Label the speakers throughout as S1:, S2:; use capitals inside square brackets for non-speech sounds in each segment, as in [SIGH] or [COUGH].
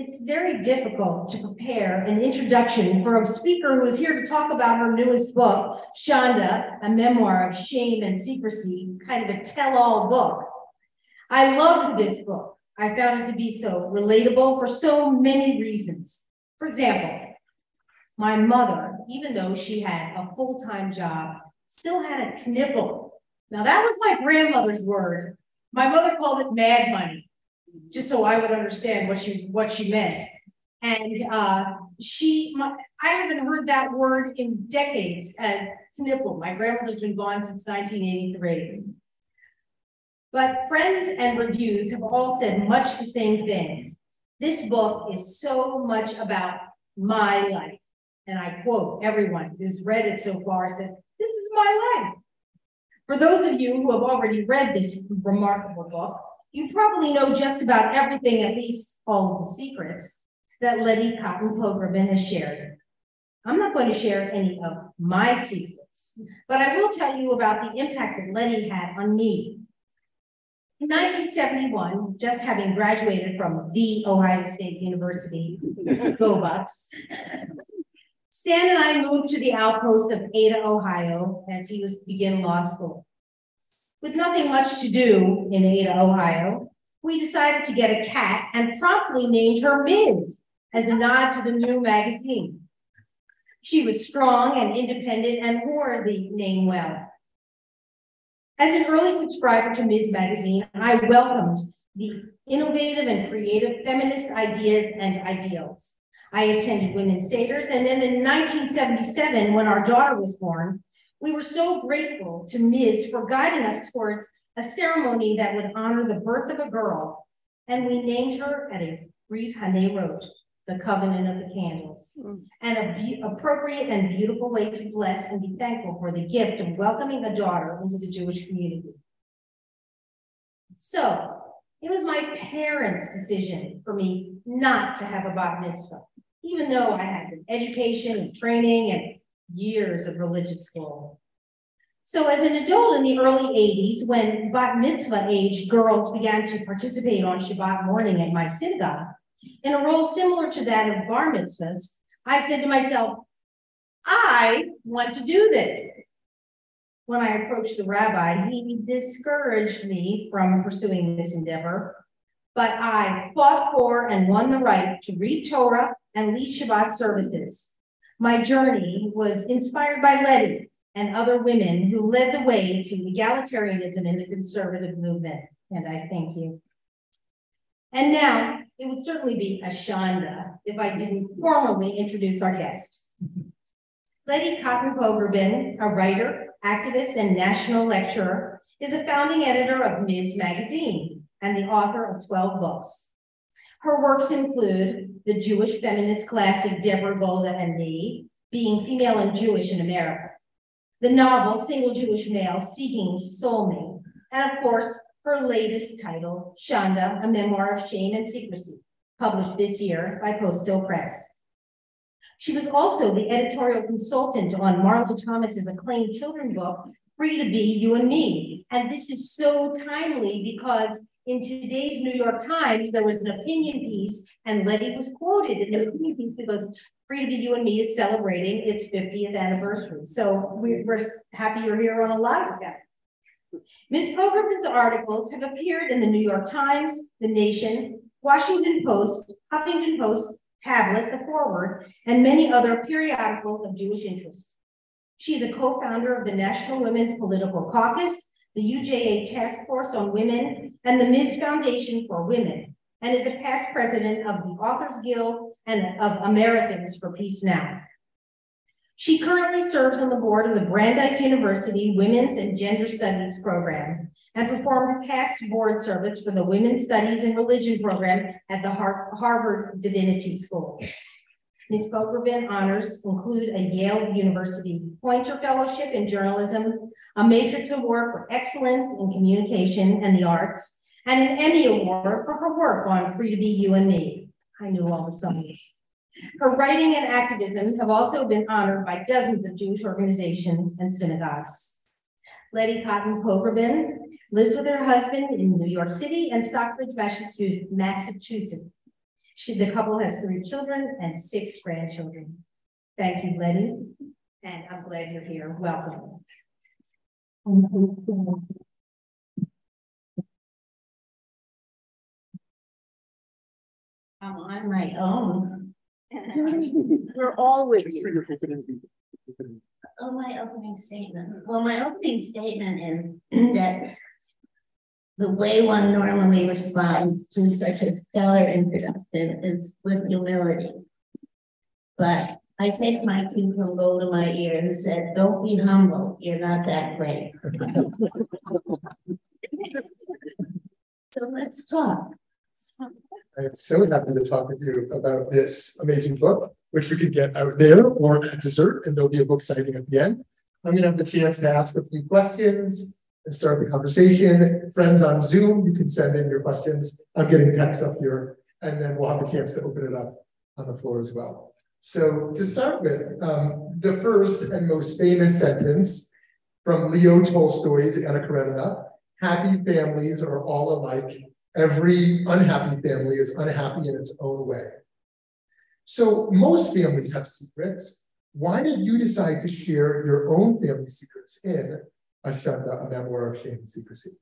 S1: It's very difficult to prepare an introduction for a speaker who is here to talk about her newest book, Shanda, a memoir of shame and secrecy, kind of a tell-all book. I loved this book. I found it to be so relatable for so many reasons. For example, my mother, even though she had a full-time job, still had a knipple. Now that was my grandmother's word my mother called it mad money, just so I would understand what she what she meant. And uh, she, my, I haven't heard that word in decades. At knipple, my grandmother's been gone since 1983. But friends and reviews have all said much the same thing. This book is so much about my life. And I quote everyone who's read it so far said, This is my life. For those of you who have already read this remarkable book, you probably know just about everything, at least all of the secrets, that Letty Cottin Pogrebin has shared. I'm not going to share any of my secrets, but I will tell you about the impact that Letty had on me. In 1971, just having graduated from the Ohio State University, [LAUGHS] go Bucks, Stan and I moved to the outpost of Ada, Ohio, as he was beginning law school. With nothing much to do in Ada, Ohio, we decided to get a cat and promptly named her Ms. as a nod to the new magazine. She was strong and independent and wore the name well. As an early subscriber to Ms. Magazine, I welcomed the innovative and creative feminist ideas and ideals. I attended women's seders, and then in 1977, when our daughter was born, we were so grateful to Ms. for guiding us towards a ceremony that would honor the birth of a girl, and we named her at a Brit Hanarot, the covenant of the candles, mm. and an appropriate and beautiful way to bless and be thankful for the gift of welcoming a daughter into the Jewish community. So it was my parents' decision for me not to have a bat mitzvah even though I had education and training and years of religious school. So as an adult in the early 80s, when bat mitzvah age girls began to participate on Shabbat morning at my synagogue, in a role similar to that of bar mitzvahs, I said to myself, I want to do this. When I approached the rabbi, he discouraged me from pursuing this endeavor, but I fought for and won the right to read Torah and lead Shabbat services. My journey was inspired by Letty and other women who led the way to egalitarianism in the conservative movement. And I thank you. And now it would certainly be a shanda if I didn't formally introduce our guest. Letty Cottin Pogrebin, a writer, activist, and national lecturer, is a founding editor of Ms. Magazine and the author of 12 books. Her works include the Jewish feminist classic Deborah Golda and Me, Being Female and Jewish in America, the novel Single Jewish Male Seeking Soulmate, and of course, her latest title, Shanda, A Memoir of Shame and Secrecy, published this year by Post Hill Press. She was also the editorial consultant on Marlo Thomas's acclaimed children's book, Free to Be You and Me. And this is so timely because in today's New York Times, there was an opinion piece, and Letty was quoted in the opinion piece because Free to Be You and Me is celebrating its 50th anniversary. So we're, happy you're here on a of that. Ms. Pogrebin's articles have appeared in the New York Times, The Nation, Washington Post, Huffington Post, Tablet, The Forward, and many other periodicals of Jewish interest. She is a co-founder of the National Women's Political Caucus the UJA Task Force on Women, and the Ms. Foundation for Women, and is a past president of the Authors Guild and of Americans for Peace Now. She currently serves on the board of the Brandeis University Women's and Gender Studies program and performed past board service for the Women's Studies and Religion program at the Har Harvard Divinity School. Ms. Pogrebin honors include a Yale University Poynter Fellowship in Journalism, a Matrix Award for Excellence in Communication and the Arts, and an Emmy Award for her work on Free to Be You and Me. I knew all the songs. Her writing and activism have also been honored by dozens of Jewish organizations and synagogues. Letty Cottin Pogrebin lives with her husband in New York City and Stockbridge, Massachusetts. She, the couple has three children and six grandchildren. Thank you, Letty, and I'm glad you're here. Welcome.
S2: I'm on my own. [LAUGHS]
S1: We're always.
S2: Oh, my opening statement. Well, my opening statement is [CLEARS THROAT] that the way one normally responds to such a stellar introduction is with humility. But I take my cue from Golda Meir, who said, Don't be humble, you're not that great. [LAUGHS] so let's talk.
S3: I'm so happy to talk with you about this amazing book, which you can get out there or at dessert, and there'll be a book signing at the end. I'm going to have the chance to ask a few questions and start the conversation. Friends on Zoom, you can send in your questions. I'm getting text up here, and then we'll have the chance to open it up on the floor as well. So to start with, um, the first and most famous sentence from Leo Tolstoy's Anna Karenina, happy families are all alike. Every unhappy family is unhappy in its own way. So most families have secrets. Why did you decide to share your own family secrets in Ashanda, a memoir of shame and secrecy?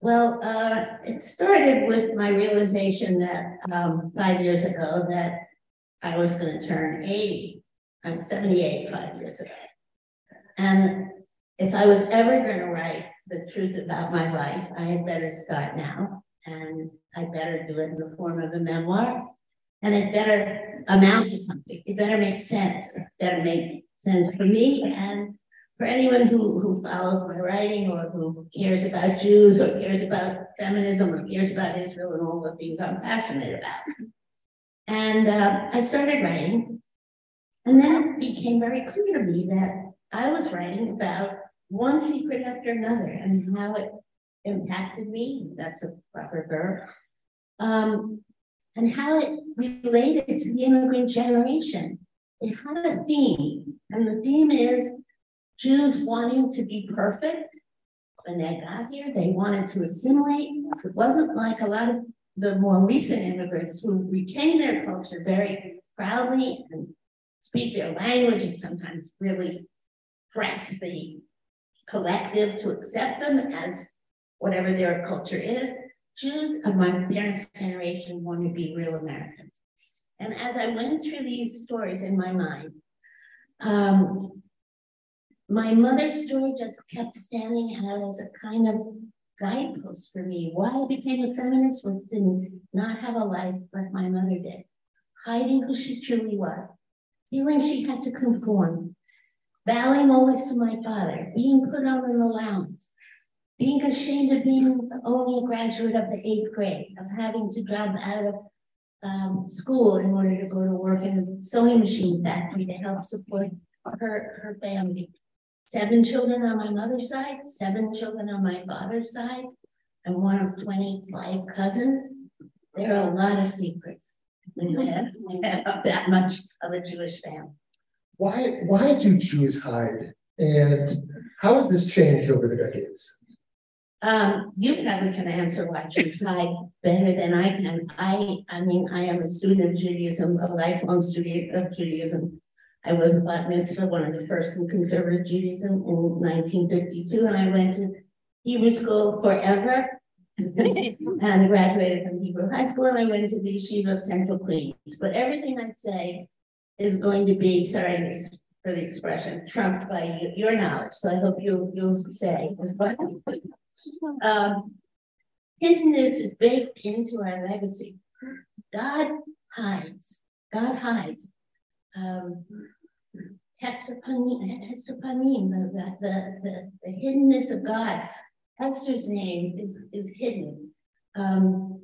S2: Well, uh, it started with my realization that um, five years ago that I was going to turn 80. I'm 78 five years ago. And if I was ever going to write the truth about my life, I had better start now. And I better do it in the form of a memoir. And it better amount to something. It better make sense. It better make sense for me and for anyone who, who follows my writing or who cares about Jews or cares about feminism or cares about Israel and all the things I'm passionate about. And uh, I started writing. And then it became very clear to me that I was writing about one secret after another and how it impacted me. That's a proper verb. Um, and how it related to the immigrant generation. It had a theme, and the theme is Jews wanting to be perfect when they got here. They wanted to assimilate. It wasn't like a lot of the more recent immigrants who retain their culture very proudly and speak their language and sometimes really press the collective to accept them as whatever their culture is. Jews of my parents' generation want to be real Americans. And as I went through these stories in my mind, um, my mother's story just kept standing out as a kind of guidepost for me. Why I became a feminist was to not have a life like my mother did, hiding who she truly was, feeling she had to conform, bowing always to my father, being put on an allowance, being ashamed of being the only a graduate of the eighth grade, of having to drop out of um, school in order to go to work in a sewing machine factory to help support her, her family. Seven children on my mother's side, seven children on my father's side, and one of 25 cousins. There are a lot of secrets [LAUGHS] when you have that much of a Jewish family.
S3: Why, why do Jews hide? And how has this changed over the decades?
S2: Um, you probably can answer why Jews hide better than I can. I, I mean, I am a student of Judaism, a lifelong student of Judaism. I was a bat mitzvah, one of the first in conservative Judaism in 1952, and I went to Hebrew school forever [LAUGHS] and graduated from Hebrew High School, and I went to the Yeshiva of Central Queens. But everything I say is going to be, sorry for the expression, trumped by your knowledge. So I hope you'll, you'll say. um, hiddenness is baked into our legacy. God hides. God hides. Um, Hester Panim, Hester Panim, the, the, the, the, hiddenness of God. Esther's name is, is hidden. Um,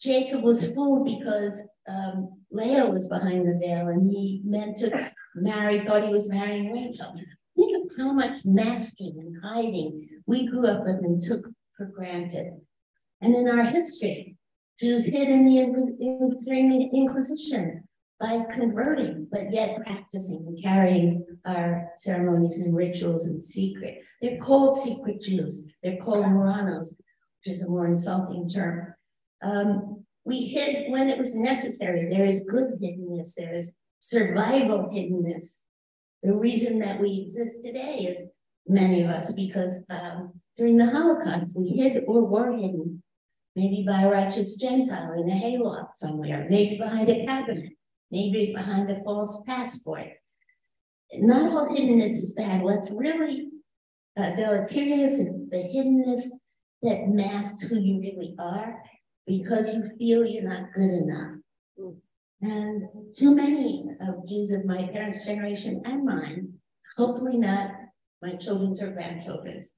S2: Jacob was fooled because um, Leah was behind the veil and he meant to marry, thought he was marrying Rachel. Think of how much masking and hiding we grew up with and took for granted. And in our history, Jews hid in the during the Inquisition by converting, but yet practicing and carrying our ceremonies and rituals in secret. They're called secret Jews. They're called Marranos, which is a more insulting term. Um, we hid when it was necessary. There is good hiddenness. There is survival hiddenness. The reason that we exist today is many of us because um, during the Holocaust we hid or were hidden, maybe by a righteous Gentile in a hayloft somewhere, maybe behind a cabinet, maybe behind a false passport. Not all hiddenness is bad. What's really uh, deleterious is the hiddenness that masks who you really are because you feel you're not good enough. Mm. And too many of Jews of my parents' generation and mine, hopefully not my children's or grandchildren's,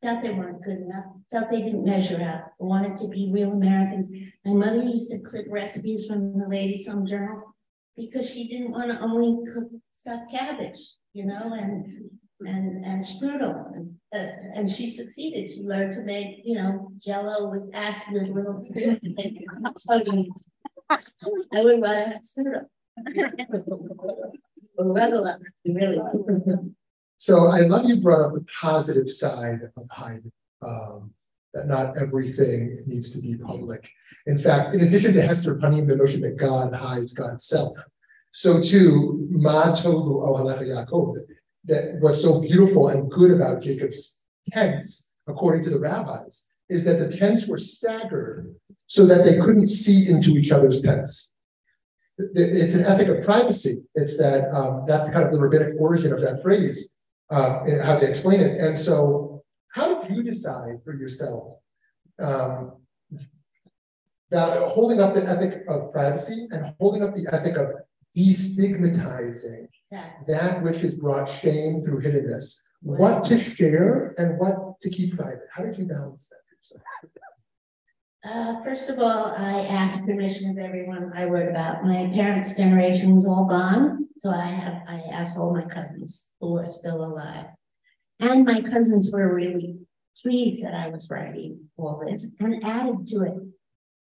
S2: felt they weren't good enough, felt they didn't measure up, wanted to be real Americans. My mother used to clip recipes from the Ladies' Home Journal because she didn't want to only cook stuffed cabbage, you know, and and and strudel, and, uh, and she succeeded. She learned to make, you know, Jello with acid little. [LAUGHS] I would rather have strudel. [LAUGHS]
S3: So I love you brought up the positive side of hiding. Um, that not everything needs to be public. In fact, in addition to Hester Panim the notion that God hides God's self, so too, Ma Tovu Ohalecha Yaakov, that was so beautiful and good about Jacob's tents, according to the rabbis, is that the tents were staggered so that they couldn't see into each other's tents. It's an ethic of privacy. It's that um, that's kind of the rabbinic origin of that phrase uh, how they explain it. And so, how did you decide for yourself um, that holding up the ethic of privacy and holding up the ethic of destigmatizing that which has brought shame through hiddenness. What to share and what to keep private. How did you balance that yourself?
S2: Uh, first of all, I asked permission of everyone I wrote about. My parents' generation was all gone, so I have I asked all my cousins who are still alive, and my cousins were really pleased that I was writing all this and added to it.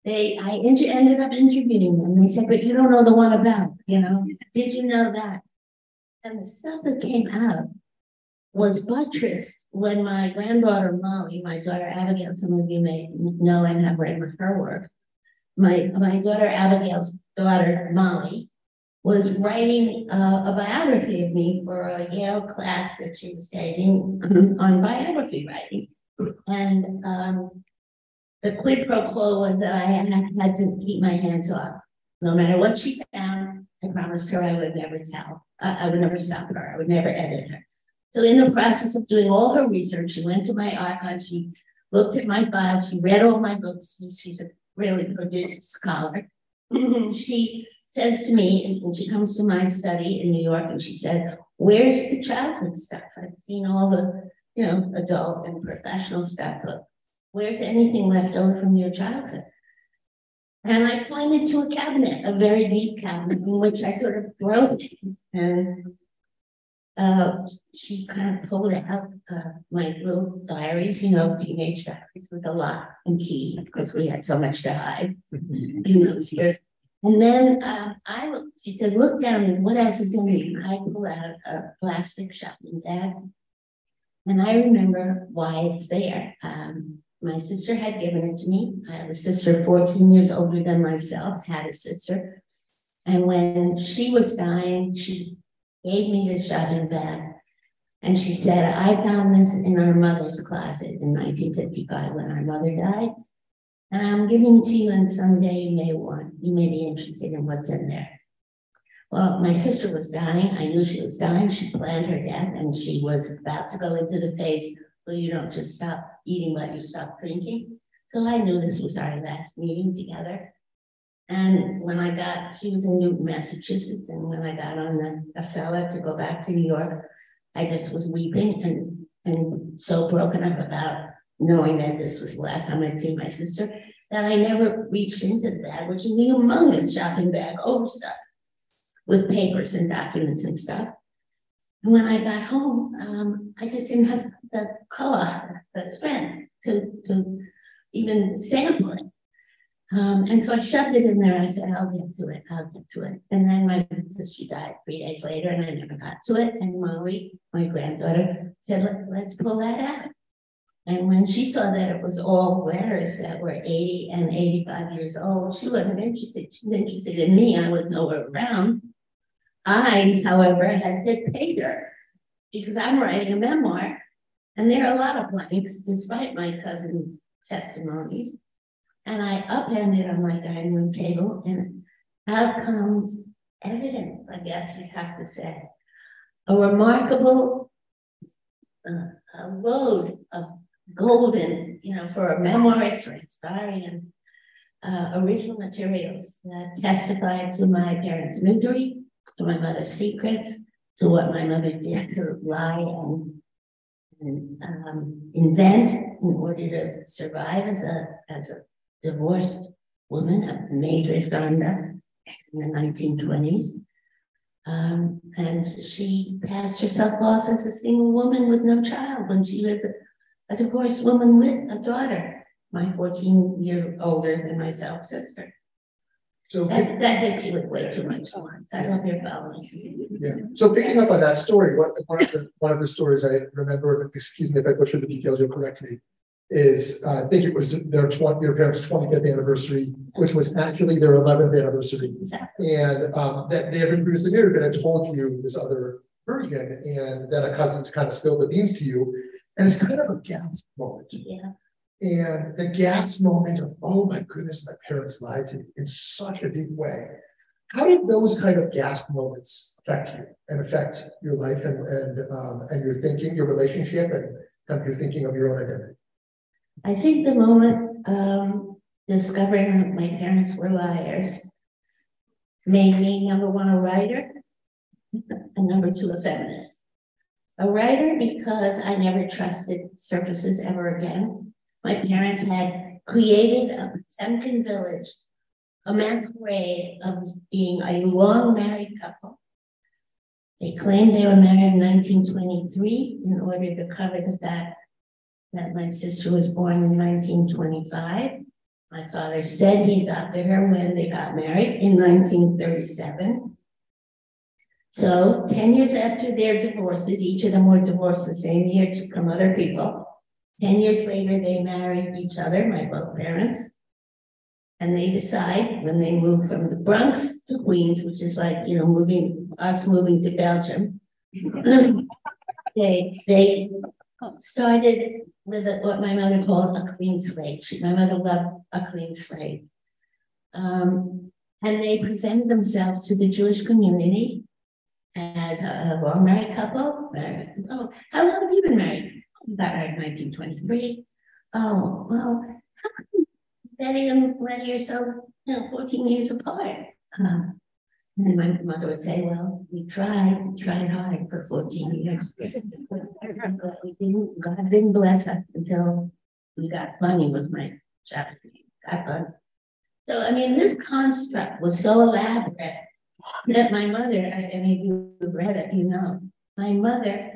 S2: They, I ended up interviewing them. They said, "But you don't know the one about, you know? Did you know that?" And the stuff that came out was buttressed when my granddaughter Molly, my daughter Abigail, some of you may know and have read her work. My, my daughter Abigail's daughter Molly was writing uh, a biography of me for a Yale class that she was taking on biography writing. And um, the quid pro quo was that I had, had to keep my hands off. No matter what she found, promised her I would never tell. I, I would never stop her. I would never edit her. So in the process of doing all her research, she went to my archive, she looked at my files, she read all my books. She's a really prodigious scholar. [CLEARS THROAT] she says to me, and she comes to my study in New York, and she said, Where's the childhood stuff? I've seen all the, you know, adult and professional stuff, but where's anything left over from your childhood? And I pointed to a cabinet, a very deep cabinet, in which I sort of throw things. And uh, she kind of pulled out uh, my little diaries, you know, teenage diaries with a lock and key because we had so much to hide in those years. And then uh, I, she said, look down and what else is in there? I pulled out a plastic shopping bag. And I remember why it's there. Um, my sister had given it to me. I have a sister 14 years older than myself, had a sister. And when she was dying, she gave me this shopping bag. And she said, I found this in our mother's closet in 1955 when our mother died. And I'm giving it to you, and someday you may want, you may be interested in what's in there. Well, my sister was dying. I knew she was dying. She planned her death, and she was about to go into the phase where you don't just stop eating, but you stop drinking. So I knew this was our last meeting together. And when I got, she was in Newton, Massachusetts, and when I got on the Acela to go back to New York, I just was weeping and, and so broken up about knowing that this was the last time I'd see my sister. that I never reached into the bag, which is a humongous shopping bag, overstuffed with papers and documents and stuff. And when I got home, um, I just didn't have the color, the strength to, to even sample it. Um, and so I shoved it in there. I said, I'll get to it. I'll get to it. And then my sister died three days later, and I never got to it. And Molly, my granddaughter, said, Let, us pull that out. And when she saw that it was all letters that were 80 and 85 years old, she wasn't interested. She was interested in me. I was nowhere around. I, however, had hit pay dirt because I'm writing a memoir, and there are a lot of blanks, despite my cousin's testimonies. And I upended on my dining room table, and out comes evidence, I guess you have to say. A remarkable uh, a load of golden, you know, for a memoirist or historian, uh, original materials that testify to my parents' misery, to my mother's secrets, to what my mother did to lie and, um, invent in order to survive as a as a divorced woman, a major genre in the 1920s. Um, and she passed herself off as a single woman with no child when she was a, a divorced woman with a daughter, my 14 year older than myself sister. So that, that hits you with way too much once. I hope you're following.
S3: Yeah. So picking up on that story, what, one, of the, one of the stories I remember, excuse me if I butcher the details, you'll correct me, is uh, I think it was their 20, your parents' 25th anniversary, which was actually their 11th anniversary. Exactly. And um, that they had been previously married, but had told you this other version, and then a cousin's kind of spilled the beans to you. And it's kind of a gasp moment.
S2: Yeah.
S3: And the gas moment of, oh my goodness, my parents lied to me in such a big way. How did those kind of gasp moments affect you and affect your life and and um, and your thinking, your relationship, and kind of your thinking of your own identity?
S2: I think the moment um, discovering that my parents were liars made me number one a writer, and number two a feminist. A writer because I never trusted surfaces ever again. My parents had created a Potemkin village, a masquerade of being a long married couple. They claimed they were married in 1923 in order to cover the fact that my sister was born in 1925. My father said he adopted her when they got married in 1937. So 10 years after their divorces, each of them were divorced the same year from other people. 10 years later, they married each other, my both parents. And they decide when they move from the Bronx to Queens, which is like, you know, moving us moving to Belgium. [LAUGHS] they they started with a, what my mother called a clean slate. She, my mother loved a clean slate. Um, and they presented themselves to the Jewish community as a, a long married couple. Oh, how long have you been married? Got married in 1923. Oh, well, Betty and Letty are so, you know, 14 years apart. Uh, and my mother would say, well, we tried, we tried hard for 14 years. [LAUGHS] but we didn't, God didn't bless us until we got Bunny was my chapter Got Bunny. So, I mean, this construct was so elaborate that my mother, and if you've read it, you know, my mother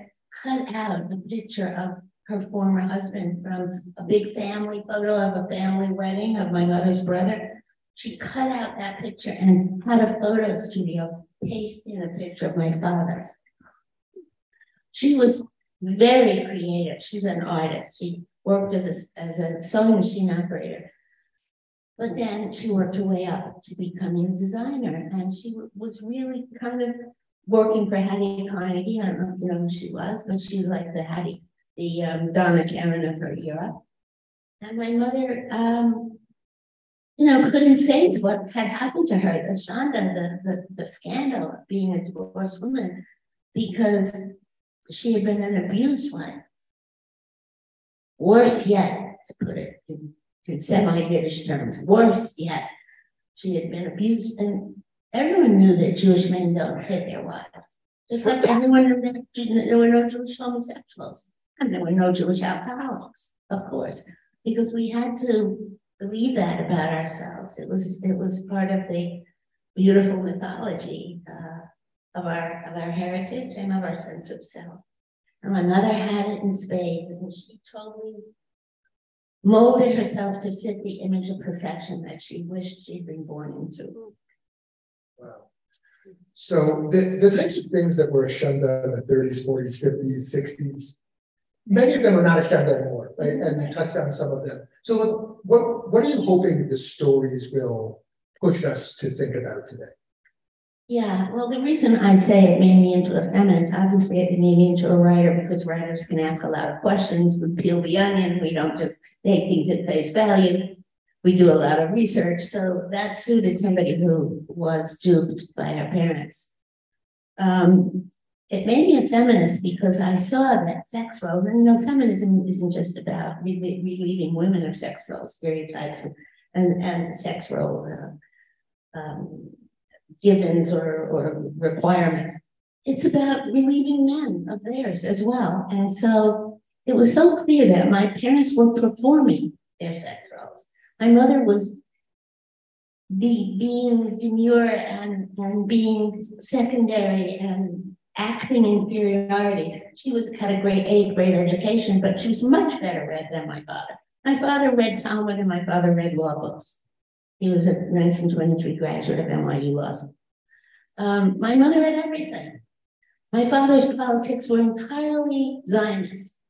S2: cut out a picture of her former husband from a big family photo of a family wedding of my mother's brother she cut out that picture and had a photo studio paste in a picture of my father. She was very creative. She's an artist. She worked as a, as a sewing machine operator. But then she worked her way up to becoming a designer. And she was really kind of working for Hattie Carnegie. I don't know if you know who she was, but she was like the Hattie, the um, Donna Karan of her era. And my mother um, you know, couldn't face what had happened to her, the Shonda, the, the, the scandal of being a divorced woman, because she had been an abused one. Worse yet, to put it in, in semi-Yiddish terms, worse yet, she had been abused, and everyone knew that Jewish men don't hit their wives. Just like everyone knew that there were no Jewish homosexuals, and there were no Jewish alcoholics, of course, because we had to believe that about ourselves. It was it was part of the beautiful mythology uh, of our of our heritage and of our sense of self. And my mother had it in spades, and she totally molded herself to fit the image of perfection that she wished she'd been born into.
S3: So the, the types of things that were shunned in the 30s, 40s, 50s, 60s, many of them are not shunned anymore, right? And you touched on some of them. So look, what, what are you hoping the stories will push us to think about today?
S2: Yeah, well, the reason I say it made me into a feminist, obviously it made me into a writer because writers can ask a lot of questions. We peel the onion. We don't just take things at face value. We do a lot of research. So that suited somebody who was duped by her parents. Um, it made me a feminist because I saw that sex roles, and you know, feminism isn't just about relieving women of sex roles, stereotypes and, and, and sex role uh, um, givens or, or requirements. It's about relieving men of theirs as well. And so it was so clear that my parents were performing their sex roles. My mother was be, being demure and, and being secondary and acting inferiority. She was had a great eighth grade education, but she was much better read than my father. My father read Talmud and my father read law books. He was a 1923 graduate of NYU Law School. Um, my mother read everything. My father's politics were entirely Zionist.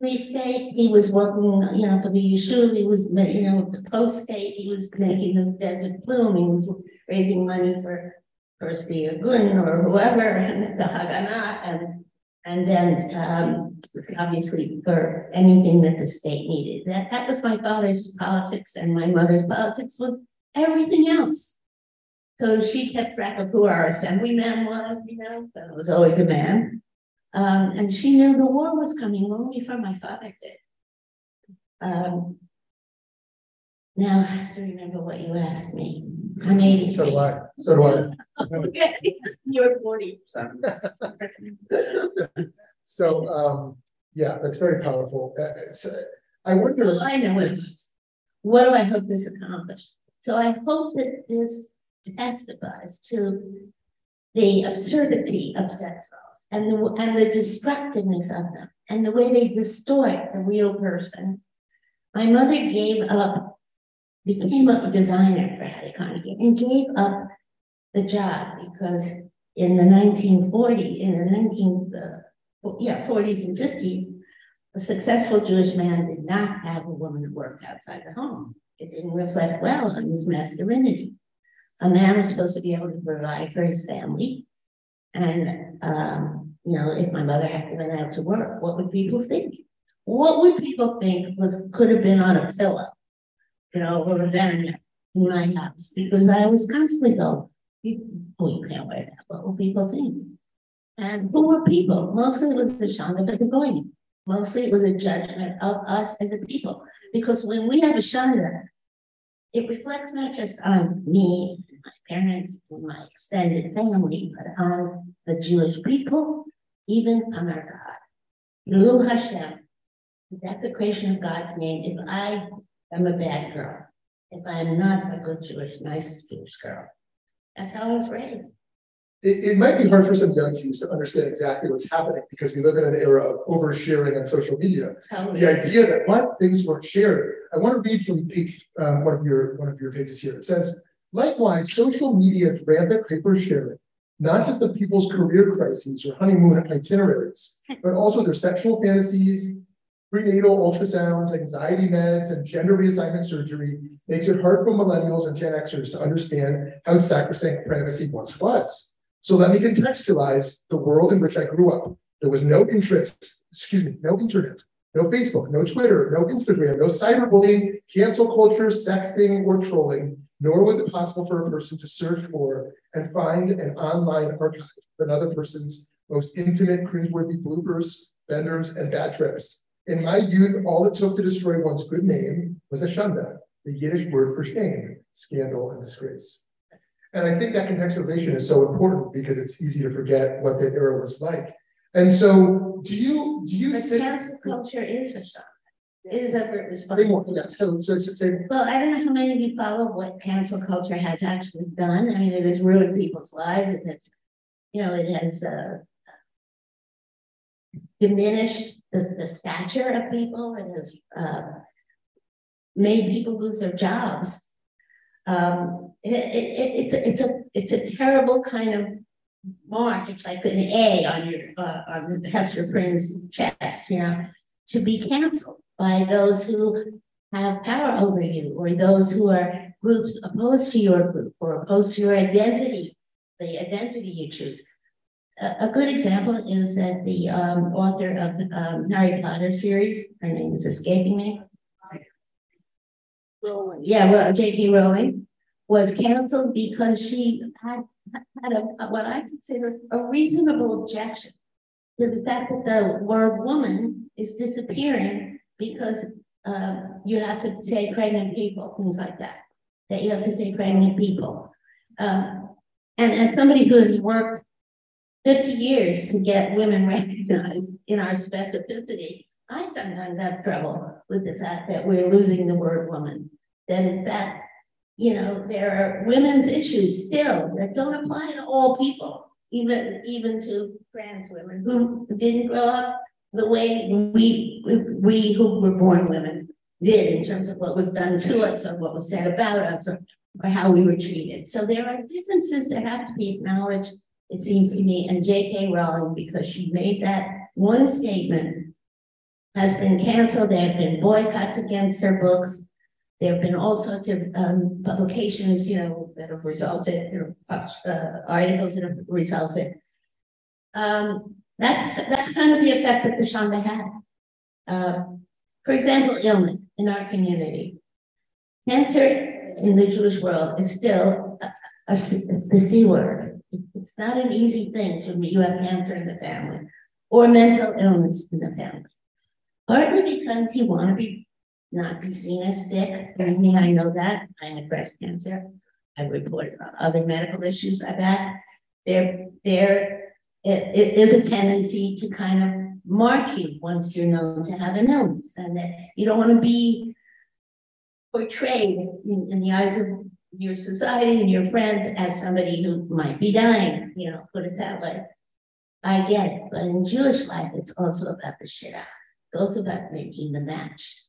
S2: Free state, he was working, you know, for the Yishuv, he was, you know, post state, he was making the desert bloom, he was raising money for first the Irgun or whoever, [LAUGHS] and the Haganah, and and then um, obviously for anything that the state needed. That that was my father's politics, and my mother's politics was everything else. So she kept track of who our assemblyman was, you know, but it was always a man. Um, and she knew the war was coming long before my father did. Um, now I have to remember what you asked me. I'm 83.
S3: So do I. So do
S2: I. [LAUGHS] You're 40. So, [LAUGHS]
S3: so um, yeah, that's very powerful. Uh, uh I wonder.
S2: Well, I know it's. What do I hope this accomplished? So I hope that this testifies to the absurdity of sex and the, and the destructiveness of them and the way they distort the real person. My mother gave up, became a designer for Hattie Carnegie and gave up the job because in the 1940s, in the 19, uh, yeah, 40s and 50s, a successful Jewish man did not have a woman who worked outside the home. It didn't reflect well on his masculinity. A man was supposed to be able to provide for his family. And, um, you know, if my mother had went out to work, what would people think? What would people think was could have been on a pillow, you know, or a van in my house? Because I was constantly told, oh, you can't wear that. What will people think? And who were people? Mostly it was the Shana Vikagoyim. Mostly it was a judgment of us as a people. Because when we have a Shana, it reflects not just on me, parents, and my extended family, but on the Jewish people, even on our God. Chillul Hashem, the desecration of God's name. If I am a bad girl, if I'm not a good Jewish, nice Jewish girl, that's how I was raised
S3: it, it, might be hard for some young Jews to understand exactly what's happening because we live in an era of oversharing on social media. The idea that what things were shared. I want to read from page um, one of your one of your pages here. It says, likewise, social media's rampant hyper sharing, not just of people's career crises or honeymoon itineraries, but also their sexual fantasies, prenatal ultrasounds, anxiety meds, and gender reassignment surgery makes it hard for millennials and Gen Xers to understand how sacrosanct privacy once was. So let me contextualize the world in which I grew up. There was no interest, excuse me, no internet, no Facebook, no Twitter, no Instagram, no cyberbullying, cancel culture, sexting, or trolling, nor was it possible for a person to search for and find an online archive of another person's most intimate, cringeworthy bloopers, benders, and bad trips. In my youth, all it took to destroy one's good name was a shanda, the Yiddish word for shame, scandal, and disgrace. And I think that contextualization is so important because it's easy to forget what that era was like. And so, do you do you?
S2: But cancel culture is a shock. It is a great
S3: Say more,
S2: responsibility.
S3: yeah, so, so, so- say,
S2: Well, I don't know how many of you follow what cancel culture has actually done. I mean, it has ruined people's lives. It has, you know, it has uh. Diminished the, the stature of people. It has uh. Made people lose their jobs. Um, it, it, it- it's, a- it's a, it's a terrible kind of mark. It's like an A on your, uh, on Hester Prynne's chest, you know, to be canceled by those who have power over you, or those who are groups opposed to your group or opposed to your identity, the identity you choose. A, a good example is that the um, author of the um, Harry Potter series, her name is escaping me. Rowling. Yeah, well, J.K. Rowling was canceled because she had had a, what I consider a reasonable objection to the fact that the word woman is disappearing because um, you have to say pregnant people, things like that. That you have to say pregnant people. Um, and as somebody who has worked 50 years to get women recognized in our specificity, I sometimes have trouble with the fact that we're losing the word woman. That in fact, you know, there are women's issues still that don't apply to all people, even even to trans women who didn't grow up the way we, we who were born women did in terms of what was done to us or what was said about us or, or how we were treated. So there are differences that have to be acknowledged, it seems to me, and J.K. Rowling, because she made that one statement, has been canceled. There have been boycotts against her books. There have been all sorts of um, publications, you know, that have resulted, uh, articles that have resulted. Um, that's that's kind of the effect that the Shanda had. Um, for example, illness in our community. Cancer in the Jewish world is still a, a, it's the C word. It's not an easy thing to you have cancer in the family or mental illness in the family. Partly because you want to be not be seen as sick. I mean, I know that. I had breast cancer. I reported other medical issues I've had. There, there it, it is a tendency to kind of mark you once you're known to have an illness, and that you don't want to be portrayed in, in the eyes of your society and your friends as somebody who might be dying, you know, put it that way. I get it, but in Jewish life, it's also about the shidduch. It's also about making the match.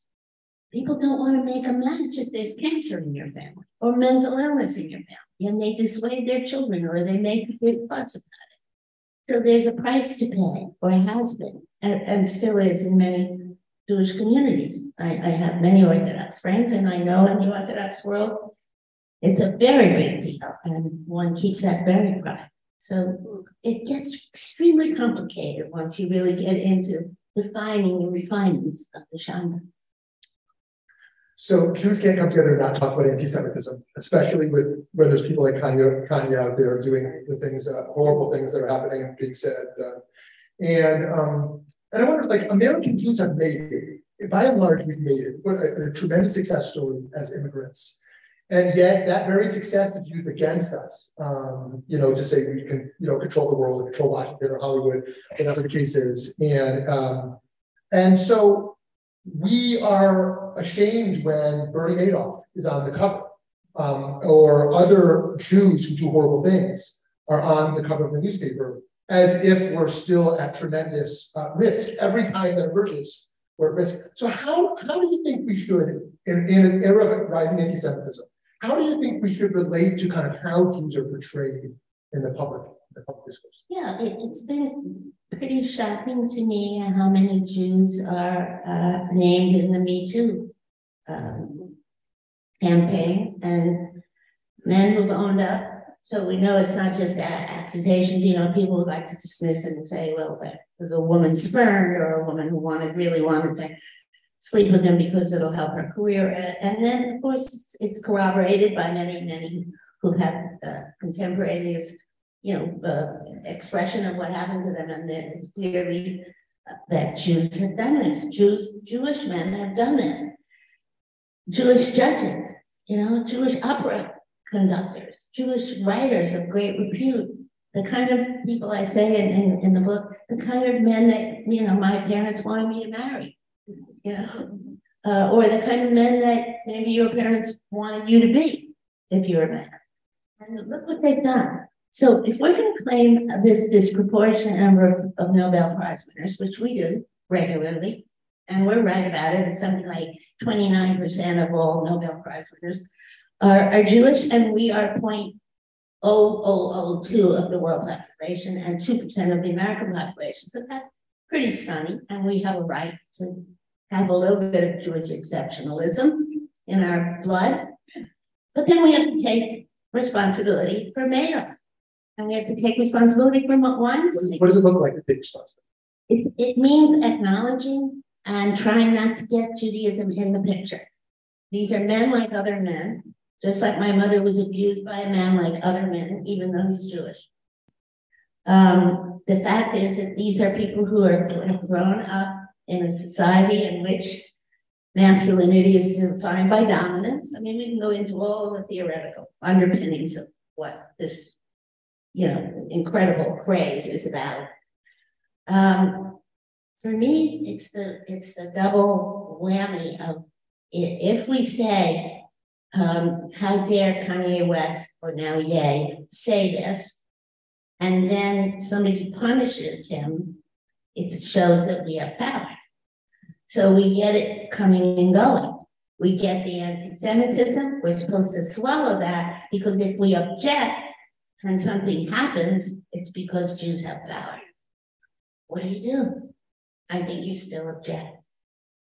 S2: People don't want to make a match if there's cancer in your family or mental illness in your family, and they dissuade their children or they make a big fuss about it. So there's a price to pay, or has been, and, and still is in many Jewish communities. I, I have many Orthodox friends, and I know in the Orthodox world, it's a very big deal, and one keeps that very private. So it gets extremely complicated once you really get into defining the refinements of the Shonda.
S3: So Jews can't come together and not talk about anti-Semitism, especially with where there's people like Kanye, Kanye out there doing the things, uh, horrible things that are happening and being said. Uh, and um, and I wonder, like American Jews have made it. By and large, we've made it a, a tremendous success story as immigrants. And yet, that very success is used against us. Um, you know, to say we can, you know, control the world, control Washington or Hollywood, whatever the case is. And um, and so we are ashamed when Bernie Madoff is on the cover, um, or other Jews who do horrible things are on the cover of the newspaper, as if we're still at tremendous uh, risk. Every time that emerges, we're at risk. So how, how do you think we should, in, in an era of rising anti-Semitism, how do you think we should relate to kind of how Jews are portrayed in the public, the public discourse?
S2: Yeah, it, it's been pretty shocking to me how many Jews are uh, named in the Me Too um, campaign and men who've owned up. So we know it's not just accusations, you know, people would like to dismiss and say, well, was a woman spurned or a woman who wanted, really wanted to sleep with him because it'll help her career. And then, of course, it's corroborated by many, many who have uh, contemporaneous you know, uh, expression of what happened to them, and it's clearly that Jews have done this. Jews, Jewish men have done this. Jewish judges, you know, Jewish opera conductors, Jewish writers of great repute. The kind of people I say in, in, in the book, the kind of men that you know my parents wanted me to marry. You know, uh, or the kind of men that maybe your parents wanted you to be if you're a man. And look what they've done. So if we're going to claim this disproportionate number of, of Nobel Prize winners, which we do regularly, and we're right about it, it's something like 29% of all Nobel Prize winners are, are Jewish, and we are 0.0002 of the world population and 2% of the American population. So that's pretty stunning, and we have a right to have a little bit of Jewish exceptionalism in our blood. But then we have to take responsibility for Madoff. And we have to take responsibility for what Weinstein.
S3: What does it look like to take responsibility?
S2: It, it means acknowledging and trying not to get Judaism in the picture. These are men like other men, just like my mother was abused by a man like other men, even though he's Jewish. Um, the fact is that these are people who are have grown up in a society in which masculinity is defined by dominance. I mean, we can go into all the theoretical underpinnings of what this, you know, incredible craze is about. Um, for me, it's the it's the double whammy of if we say, um, how dare Kanye West or now Ye say this, and then somebody punishes him, it shows that we have power. So we get it coming and going. We get the anti Semitism. We're supposed to swallow that because if we object and something happens, it's because Jews have power. What do you do? I think you still object.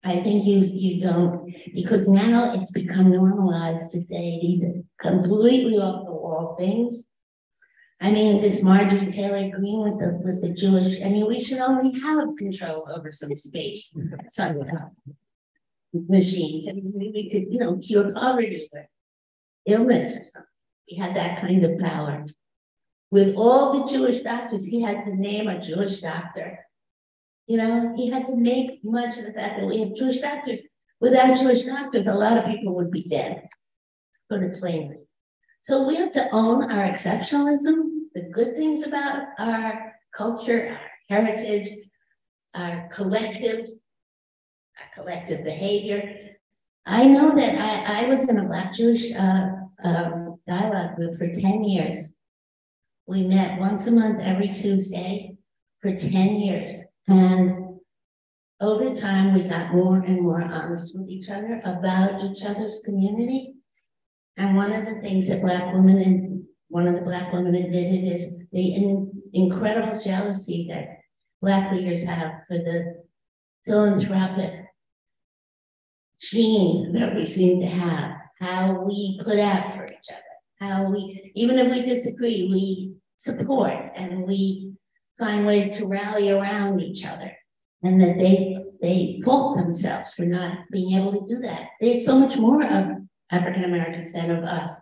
S2: I think you you don't because now it's become normalized to say these are completely off the wall things I mean, this Marjorie Taylor Greene with the with the Jewish. I mean, we should only have control over some space, some uh, machines. I mean, we could, you know, cure poverty or illness or something. We had that kind of power. With all the Jewish doctors, he had to name a Jewish doctor. You know, he had to make much of the fact that we have Jewish doctors. Without Jewish doctors, a lot of people would be dead, put it plainly. So we have to own our exceptionalism, the good things about our culture, our heritage, our collective, our collective behavior. I know that I, I was in a Black Jewish uh, um, dialogue group for 10 years. We met once a month every Tuesday for 10 years. And over time, we got more and more honest with each other about each other's community. And one of the things that Black women and one of the Black women admitted is the in, incredible jealousy that Black leaders have for the philanthropic gene that we seem to have, how we put out for each other, how we, even if we disagree, we support and we find ways to rally around each other and that they they fault themselves for not being able to do that. There's so much more of African Americans than of us.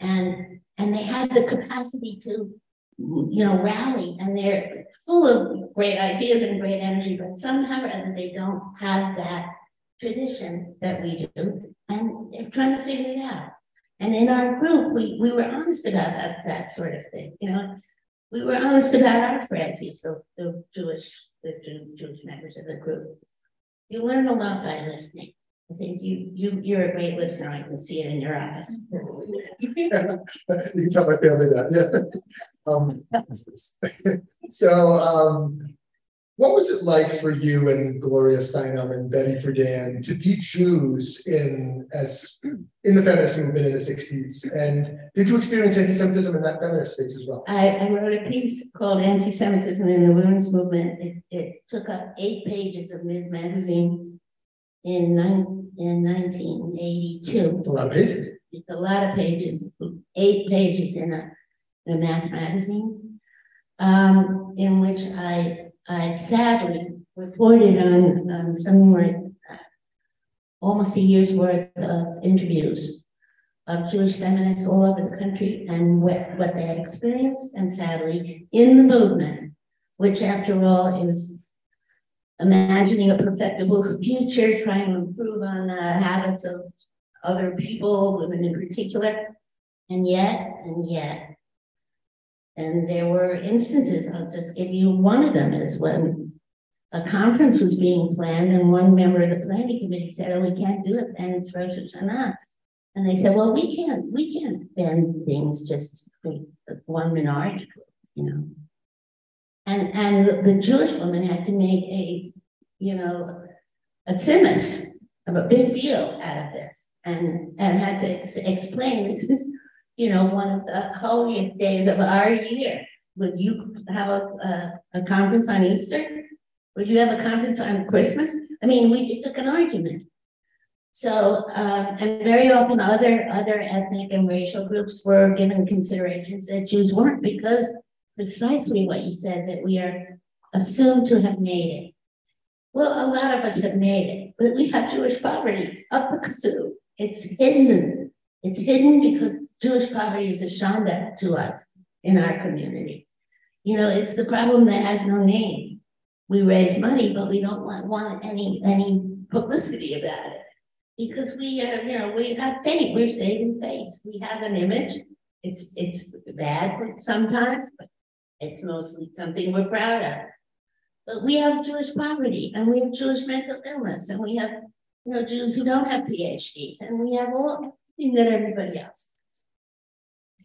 S2: And and they have the capacity to, you know, rally and they're full of great ideas and great energy, but somehow or other they don't have that tradition that we do. And they're trying to figure it out. And in our group, we, we were honest about that, that sort of thing. You know, we were honest about our friends, the, the Jewish, the Jewish members of the group. You learn a lot by listening. I think you you you're a great listener. I can see it in your eyes. [LAUGHS] you
S3: can tell my family that. Yeah. [LAUGHS] Um, [LAUGHS] so, um, what was it like for you and Gloria Steinem and Betty Friedan to be Jews in as in the feminist movement in the '60s? And did you experience anti-Semitism in that feminist space as well?
S2: I, I wrote a piece called "Anti-Semitism in the Women's Movement." It, it took up eight pages of Ms. Magazine in nine, in 1982.
S3: It's a lot of pages.
S2: It's a lot of pages, eight pages in a, in a mass magazine, um, in which I, I sadly reported on um, something uh, almost a year's worth of interviews of Jewish feminists all over the country and what, what they had experienced, and sadly, in the movement, which, after all, is imagining a perfectible future, trying to improve on the habits of other people, women in particular. And yet, and yet, and there were instances, I'll just give you one of them is when a conference was being planned, and one member of the planning committee said, "Oh, we can't do it, and it's Rosh Hashanah." And they said, "Well, we can't, we can't bend things just one minority you know." And and the Jewish woman had to make a, you know, a tzimus of a big deal out of this, and and had to ex- explain this is, you know, one of the holiest days of our year. Would you have a, a, a conference on Easter? Would you have a conference on Christmas? I mean, we took an argument. So, um, and very often other other ethnic and racial groups were given considerations that Jews weren't because precisely what you said that we are assumed to have made it. Well, a lot of us have made it, but we have Jewish poverty up the kazoo. It's hidden. It's hidden because Jewish poverty is a shanda to us in our community. You know, it's the problem that has no name. We raise money, but we don't want, want any any publicity about it because we are, you know, we have faith. We're saving face. We have an image. It's it's bad sometimes, but it's mostly something we're proud of. But we have Jewish poverty, and we have Jewish mental illness, and we have, you know, Jews who don't have PhDs, and we have all everything that everybody else.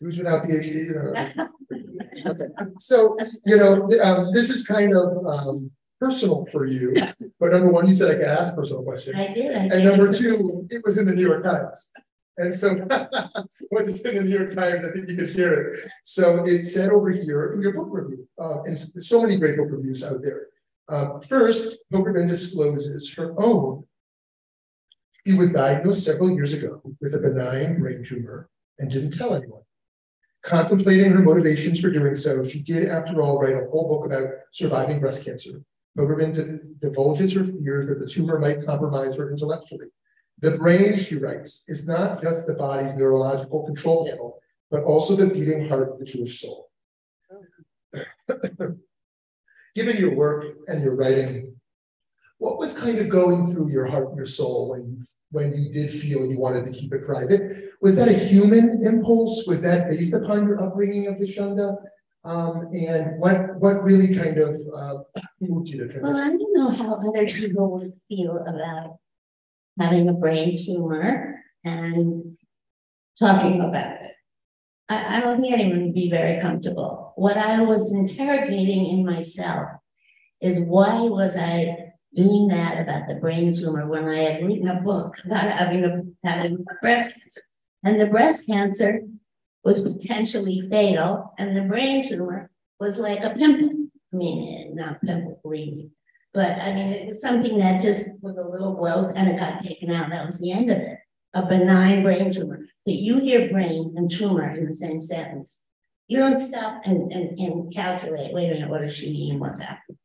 S3: Jews without PhDs. [LAUGHS] okay. So you know, um, this is kind of um, personal for you. But number one, you said I could ask personal questions.
S2: I did. I
S3: and
S2: did.
S3: number two, it was in the New York Times. And so [LAUGHS] once it's in the New York Times, I think you could hear it. So it said over here in your book review, uh, and so many great book reviews out there. Uh, first, Pogrebin discloses her own. She was diagnosed several years ago with a benign brain tumor and didn't tell anyone. Contemplating her motivations for doing so, she did, after all, write a whole book about surviving breast cancer. Pogrebin divulges her fears that the tumor might compromise her intellectually. The brain, she writes, is not just the body's neurological control panel, but also the beating heart of the Jewish soul. [COUGHS] Given your work and your writing, what was kind of going through your heart and your soul when you when you did feel you wanted to keep it private? Was that a human impulse? Was that based upon your upbringing of the Shanda? Um, and what what really kind of uh, moved you to kind
S2: Well,
S3: of
S2: I don't know how other people would feel about having a brain tumor and talking about it. I, I don't think anyone would be very comfortable. What I was interrogating in myself is why was I doing that about the brain tumor when I had written a book about having a having breast cancer? And the breast cancer was potentially fatal, and the brain tumor was like a pimple. I mean, eh, not pimple, believe. But I mean, it was something that just was a little growth and it got taken out. That was the end of it. A benign brain tumor. But you hear brain and tumor in the same sentence. You don't stop and, and, and calculate, wait a minute, what does she mean? What's happening?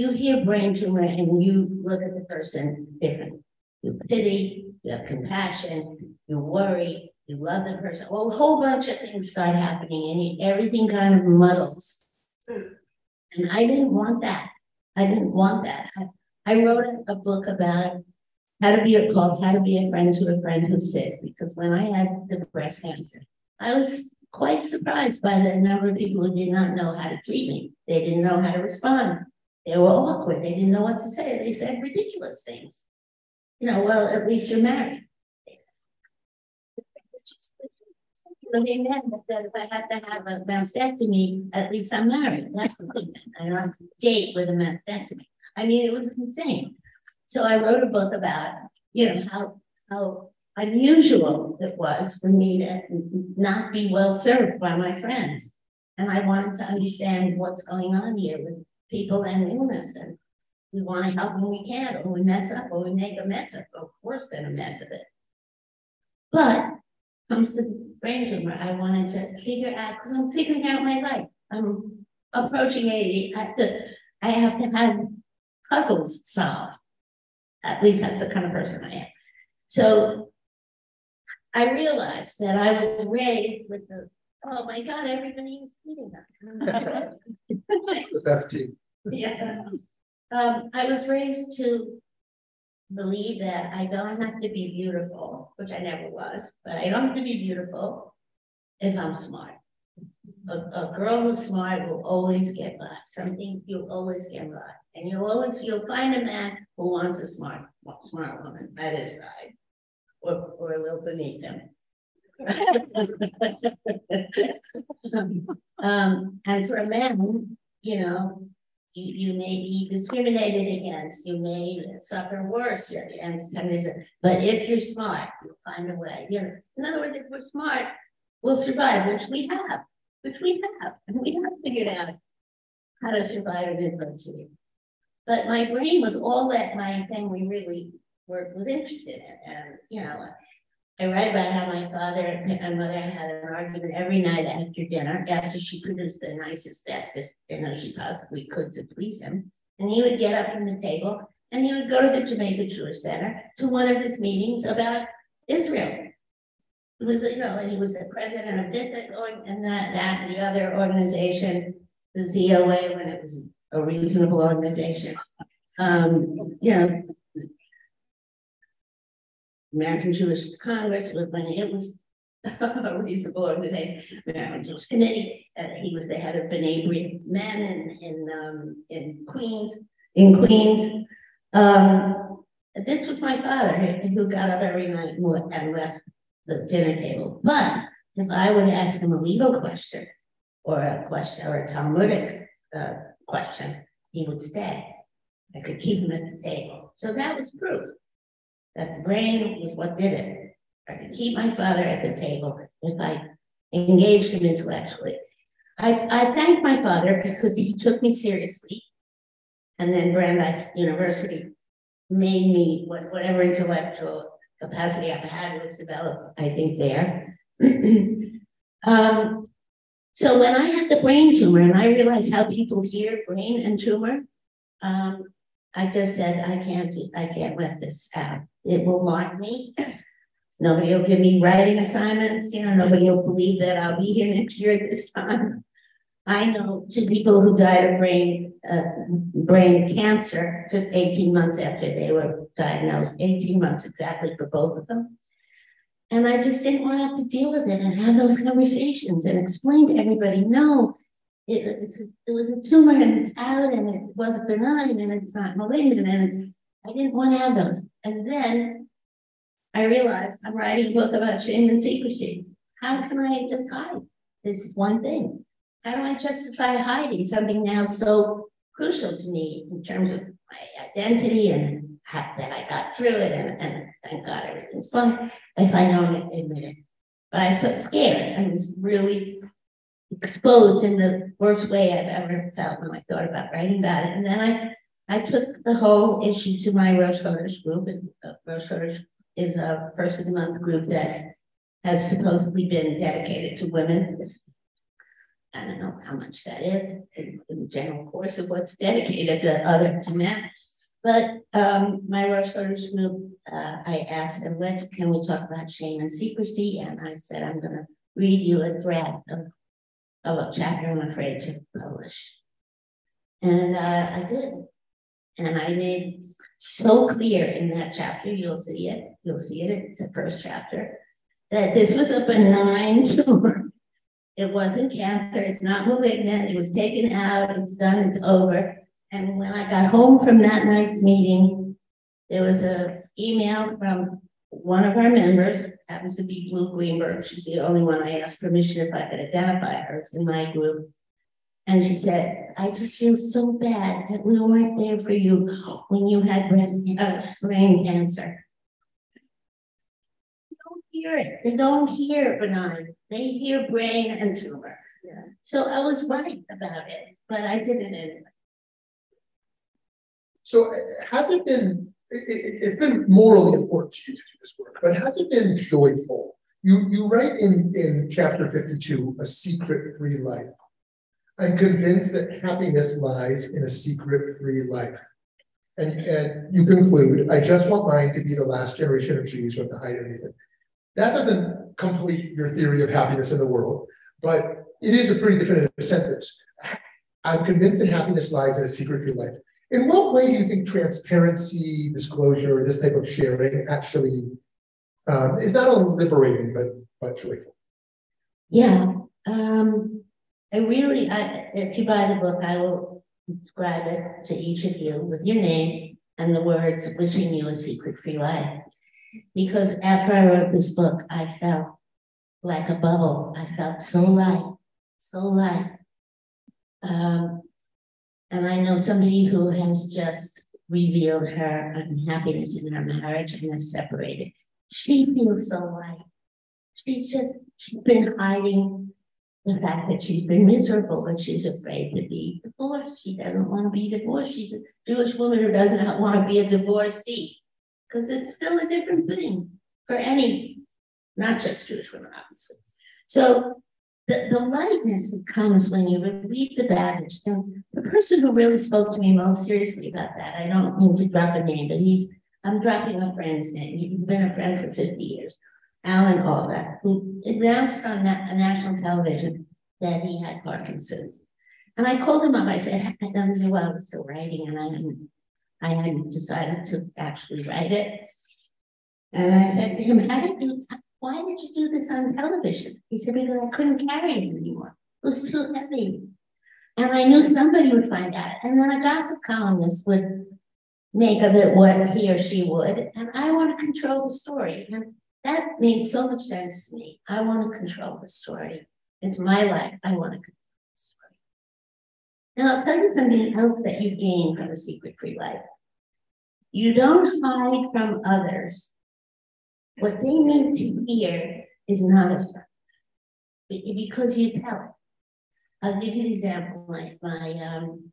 S2: You hear brain tumor and you look at the person different. You pity, you have compassion, you worry, you love the person. Well, a whole bunch of things start happening and everything kind of muddles. And I didn't want that. I didn't want that. I, I wrote a, book about how to be a, called How to Be a Friend to a Friend Who's Sick, because when I had the breast cancer, I was quite surprised by the number of people who did not know how to treat me. They didn't know how to respond. They were awkward. They didn't know what to say. They said ridiculous things. You know, well, at least you're married. They meant that if I had to have a mastectomy, at least I'm married. That's what they meant. I don't have to date with a mastectomy. I mean, it was insane. So I wrote a book about, you know, how how unusual it was for me to not be well served by my friends. And I wanted to understand what's going on here with people and illness. And we want to help when we can, or we mess up, or we make a mess of, of course, then a mess of it. But comes to brain tumor, I wanted to figure out, because I'm figuring out my life. I'm approaching 80. I have to, I have to have puzzles solved. At least that's the kind of person I am. So I realized that I was raised with the, oh my God, everybody is eating that. [LAUGHS]
S3: the best team?
S2: yeah. Um, I was raised to believe that I don't have to be beautiful, which I never was, but I don't have to be beautiful if I'm smart. A, a girl who's smart will always get by. Something you'll always get by. And you'll always you'll find a man who wants a smart, smart woman at his side. Or, or a little beneath him. [LAUGHS] um, and for a man, you know, you, you may be discriminated against, you may suffer worse, and but if you're smart, you'll find a way. You know, in other words, if we're smart, we'll survive, which we have, which we have, and we have figured out how to survive adversity. But my brain was all that my family really were, was interested in, and you know, I write about how my father and mother had an argument every night after dinner, after she produced the nicest, bestest dinner she possibly could to please him. And he would get up from the table and he would go to the Jamaica Jewish Center to one of his meetings about Israel. It was, you know, and he was the president of this and that, that, and the other organization, the ZOA, when it was a reasonable organization. Um, you know, American Jewish Congress was when it was a reasonable organization, American Jewish Committee. Uh, he was the head of B'nai B'rith Men in in, um, in Queens. In Queens, um, this was my father who got up every night and left the dinner table. But if I would ask him a legal question or a question or a Talmudic uh, question, he would stay. I could keep him at the table. So that was proof that the brain was what did it. I could keep my father at the table if I engaged him intellectually. I, I thank my father because he took me seriously. And then Brandeis University made me whatever intellectual capacity I had was developed, I think, there. [CLEARS THROAT] um, so when I had the brain tumor and I realized how people hear brain and tumor, um, I just said, I can't, I can't let this out. It will mark me. Nobody will give me writing assignments. You know, nobody will believe that I'll be here next year at this time. I know two people who died of brain uh, brain cancer 18 months after they were diagnosed, 18 months exactly for both of them. And I just didn't want to have to deal with it and have those conversations and explain to everybody, no, it, it was a tumor and it's out and it wasn't benign and it's not malignant and it's, I didn't want to have those. And then I realized I'm writing a book about shame and secrecy. How can I just hide this one thing? How do I justify hiding something now so crucial to me in terms of my identity and how, that I got through it and, and thank God everything's fine if I don't admit it. But I was scared. I was really exposed in the worst way I've ever felt when I thought about writing about it. And then I I took the whole issue to my Rosh Chodesh group. And uh, Rosh Chodesh is a first of the month group that has supposedly been dedicated to women. I don't know how much that is in, in the general course of what's dedicated to other to men. But um, my Rosh Chodesh group, uh, I asked them, let's, can we talk about shame and secrecy? And I said, I'm going to read you a draft of, of a chapter I'm afraid to publish. And uh, I did. And I made so clear in that chapter, you'll see it, you'll see it, it's the first chapter, that this was a benign [LAUGHS] tumor. It wasn't cancer, it's not malignant, it was taken out, it's done, it's over. And when I got home from that night's meeting, there was an email from one of our members, happens to be Blu Greenberg. She's the only one I asked permission if I could identify her. It's in my group. And she said, I just feel so bad that we weren't there for you when you had breast uh, brain cancer. They don't hear it. They don't hear benign. They hear brain and tumor. Yeah. So I was right about it, but I did it anyway.
S3: So has it been, it, has been morally important to you to do this work, but has it been joyful? You, you write in, in chapter 52, a secret free life. I'm convinced that happiness lies in a secret free life. And, and you conclude, I just want mine to be the last generation of Jews who have to hide anything. That doesn't complete your theory of happiness in the world, but it is a pretty definitive sentence. I'm convinced that happiness lies in a secret free life. In what way do you think transparency, disclosure, this type of sharing actually um, is not only liberating but but joyful?
S2: Yeah, um, I really, I, if you buy the book, I will inscribe it to each of you with your name and the words wishing you a secret free life. Because after I wrote this book, I felt like a bubble. I felt so light, so light. Um, and I know somebody who has just revealed her unhappiness in her marriage and is separated. She feels so light. She's just, she's been hiding the fact that she's been miserable, but she's afraid to be divorced. She doesn't want to be divorced. She's a Jewish woman who does not want to be a divorcee because it's still a different thing for any, not just Jewish women, obviously. So the, the lightness that comes when you relieve the baggage, and the person who really spoke to me most seriously about that, I don't mean to drop a name, but he's, I'm dropping a friend's name. He's been a friend for 50 years. Alan Alda, who announced on na- national television that he had Parkinson's. And I called him up. I said, I done this well, I was still writing, and I hadn't, I hadn't decided to actually write it. And I said to him, How did you, why did you do this on television? He said, Because I couldn't carry it anymore. It was too heavy. And I knew somebody would find out. And then a gossip columnist would make of it what he or she would. And I want to control the story. And that made so much sense to me. I want to control the story. It's my life. I want to control the story. Now, I'll tell you something else that you gain from a secret free life. You don't hide from others. What they need to hear is not a fact because you tell it. I'll give you the example. My, my um,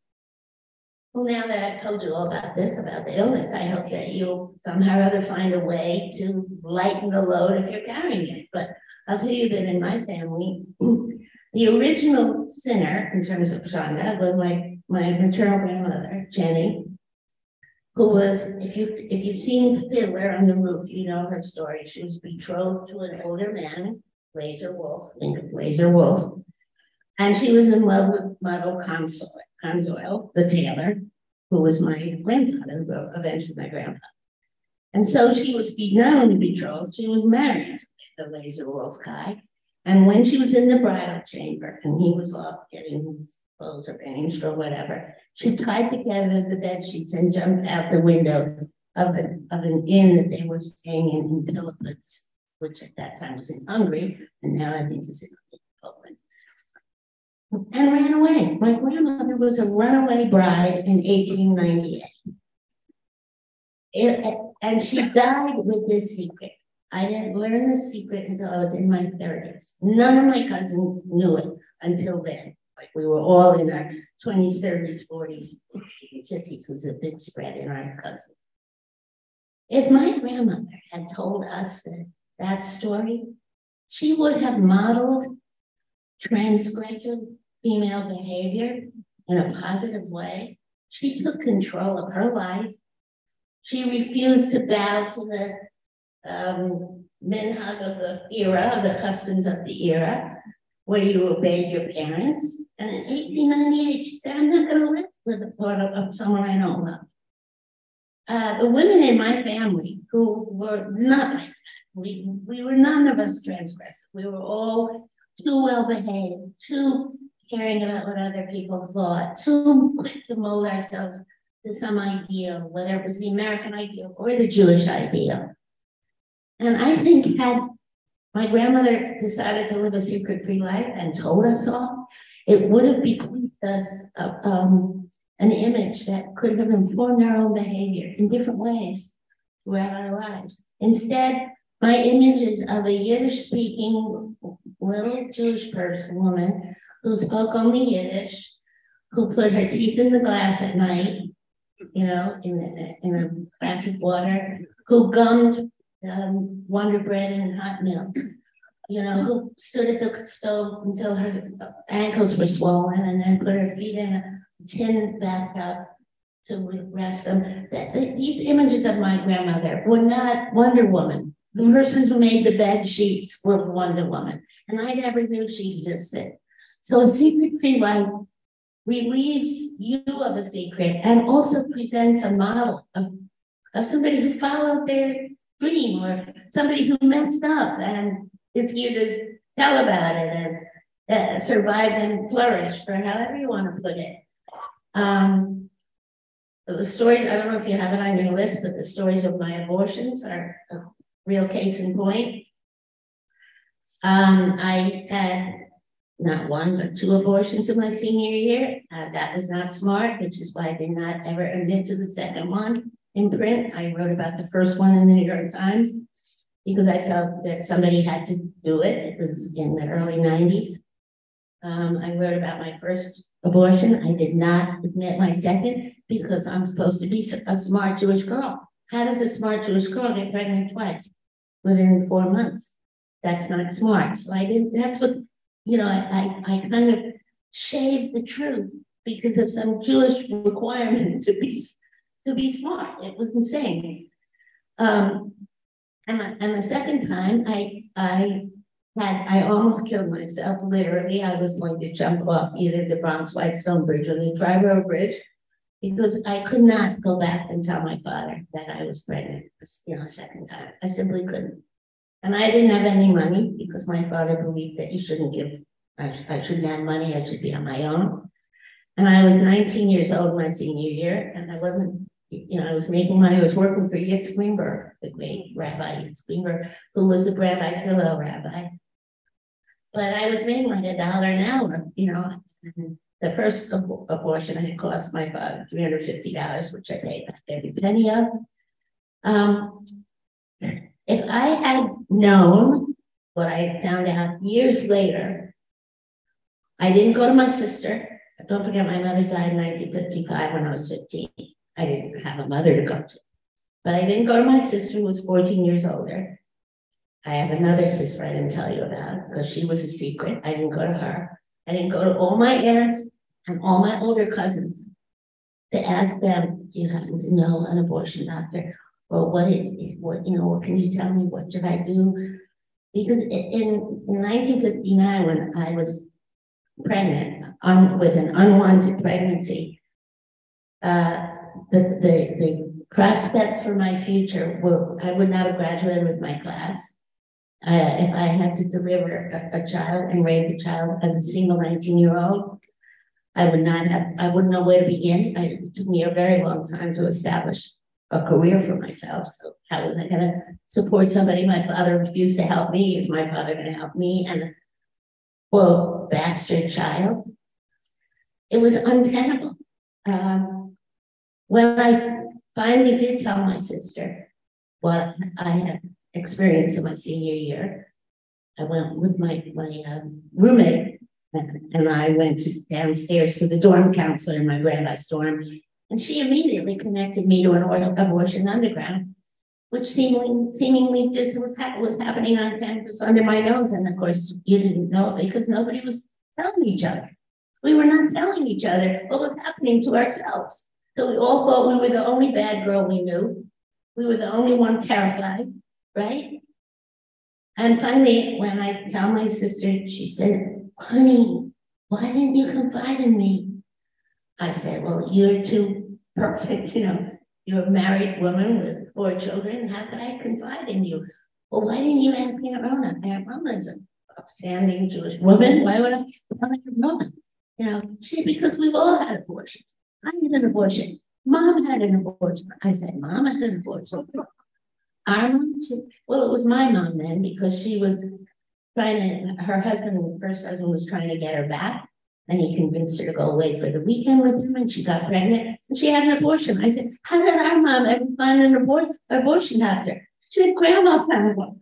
S2: well, now that I've told you all about this, about the illness, I hope that you'll somehow or other find a way to lighten the load if you're carrying it. But I'll tell you that in my family, [CLEARS THROAT] the original sinner in terms of Shanda was my, my maternal grandmother, Jenny, who was, if you if you've seen Fiddler on the Roof, you know her story. She was betrothed to an older man, Lazer Wolf, Lincoln Wolf, and she was in love with Muddle Consoil, the tailor, who was my grandfather, who eventually my grandfather. And so she was not only betrothed, she was married to the Lazer Wolf guy. And when she was in the bridal chamber and he was off getting his clothes arranged or whatever, she tied together the bed sheets and jumped out the window of, a, of an inn that they were staying in in Pilipitz, which at that time was in Hungary, and now I think is in Poland and ran away. My grandmother was a runaway bride in 1898. It, and she died with this secret. I didn't learn the secret until I was in my 30s. None of my cousins knew it until then. Like we were all in our 20s, 30s, 40s, 50s was a big spread in our cousins. If my grandmother had told us that, that story, she would have modeled transgressive female behavior in a positive way. She took control of her life. She refused to bow to the um, of the era, of the customs of the era, where you obeyed your parents. And in 1898, she said, I'm not going to live with a part of, someone I don't love. Uh, the women in my family who were not we, we were none of us transgressive. We were all too well behaved, too caring about what other people thought, too quick to mold ourselves to some ideal, whether it was the American ideal or the Jewish ideal. And I think had my grandmother decided to live a secret free life and told us all, it would have bequeathed us um, an image that could have informed our own behavior in different ways throughout our lives. Instead, my image is of a Yiddish speaking little Jewish person, woman who spoke only Yiddish, who put her teeth in the glass at night, you know, in a, in a glass of water, who gummed um, Wonder Bread and hot milk, you know, who stood at the stove until her ankles were swollen and then put her feet in a tin bathtub to rest them. These images of my grandmother were not Wonder Woman. The person who made the bed sheets was Wonder Woman, and I never knew she existed. So a secret free life relieves you of a secret and also presents a model of, of somebody who followed their dream or somebody who messed up and is here to tell about it. And uh, survived and flourish, or however you want to put it. Um, the stories, I don't know if you have it on your list, but the stories of my abortions are a real case in point. Um, I had not one, but two abortions in my senior year. Uh, that was not smart, which is why I did not ever admit to the second one in print. I wrote about the first one in the New York Times because I felt that somebody had to do it. It was in the early 90s. Um, I wrote about my first abortion. I did not admit my second because I'm supposed to be a smart Jewish girl. How does a smart Jewish girl get pregnant twice within four months? That's not smart. So I didn't, that's what, you know, I, I, I kind of shaved the truth because of some Jewish requirement to be to be smart. It was insane. Um, and, and the second time I I had I almost killed myself. Literally, I was going to jump off either the Bronx Whitestone Bridge or the Triborough Bridge because I could not go back and tell my father that I was pregnant, you know, a second time. I simply couldn't. And I didn't have any money because my father believed that you shouldn't give, I, I shouldn't have money, I should be on my own. And I was 19 years old my senior year, and I wasn't, you know, I was making money. I was working for Yitz Greenberg, the great Rabbi Yitz Greenberg, who was a Brandeis Hillel rabbi. But I was making like a dollar an hour, you know. Mm-hmm. The first ab- abortion had cost my father $350, which I paid every penny of. Um, if I had known what I found out years later, I didn't go to my sister. Don't forget, my mother died in 1955 when I was 15. I didn't have a mother to go to. But I didn't go to my sister, who was 14 years older. I have another sister I didn't tell you about because she was a secret. I didn't go to her. I didn't go to all my aunts and all my older cousins to ask them, do you happen to know an abortion doctor? Or what it, what, you know, what can you tell me? What should I do? Because in, in 1959, when I was pregnant un, with an unwanted pregnancy, uh, the, the, the prospects for my future were I would not have graduated with my class. Uh, if I had to deliver a, a, child and raise a child as a single 19 year old, I would not have, I wouldn't know where to begin. I, it took me a very long time to establish a career for myself. So how was I going to support somebody? My father refused to help me. Is my father going to help me? And well, bastard child. It was untenable. Um, when I finally did tell my sister what I had experienced in my senior year, I went with my my um, roommate and, I went to downstairs to the dorm counselor in my Brandeis dorm and she immediately connected me to an abortion underground, which seemingly, seemingly just was, ha- was happening on campus under my nose. And of course, you didn't know it because nobody was telling each other. We were not telling each other what was happening to ourselves. So we all thought we were the only bad girl we knew. We were the only one terrified, right? And finally, when I tell my sister, she said, honey, why didn't you confide in me? I said, well, you're too perfect, [LAUGHS] you know, you're a married woman with four children. How could I confide in you? Well, why didn't you ask Aunt Rona? Aunt is an upstanding Jewish woman. Why would I ask Aunt Rona? You know, she because we've all had abortions. I had an abortion. Mom had an abortion. I said, Mom had an abortion. Our mom, well, it was my mom then because she was trying to, her husband, first husband was trying to get her back. And he convinced her to go away for the weekend with him, and she got pregnant, and she had an abortion. I said, "How did our mom ever find an abor- abortion doctor?" She said, "Grandma found one."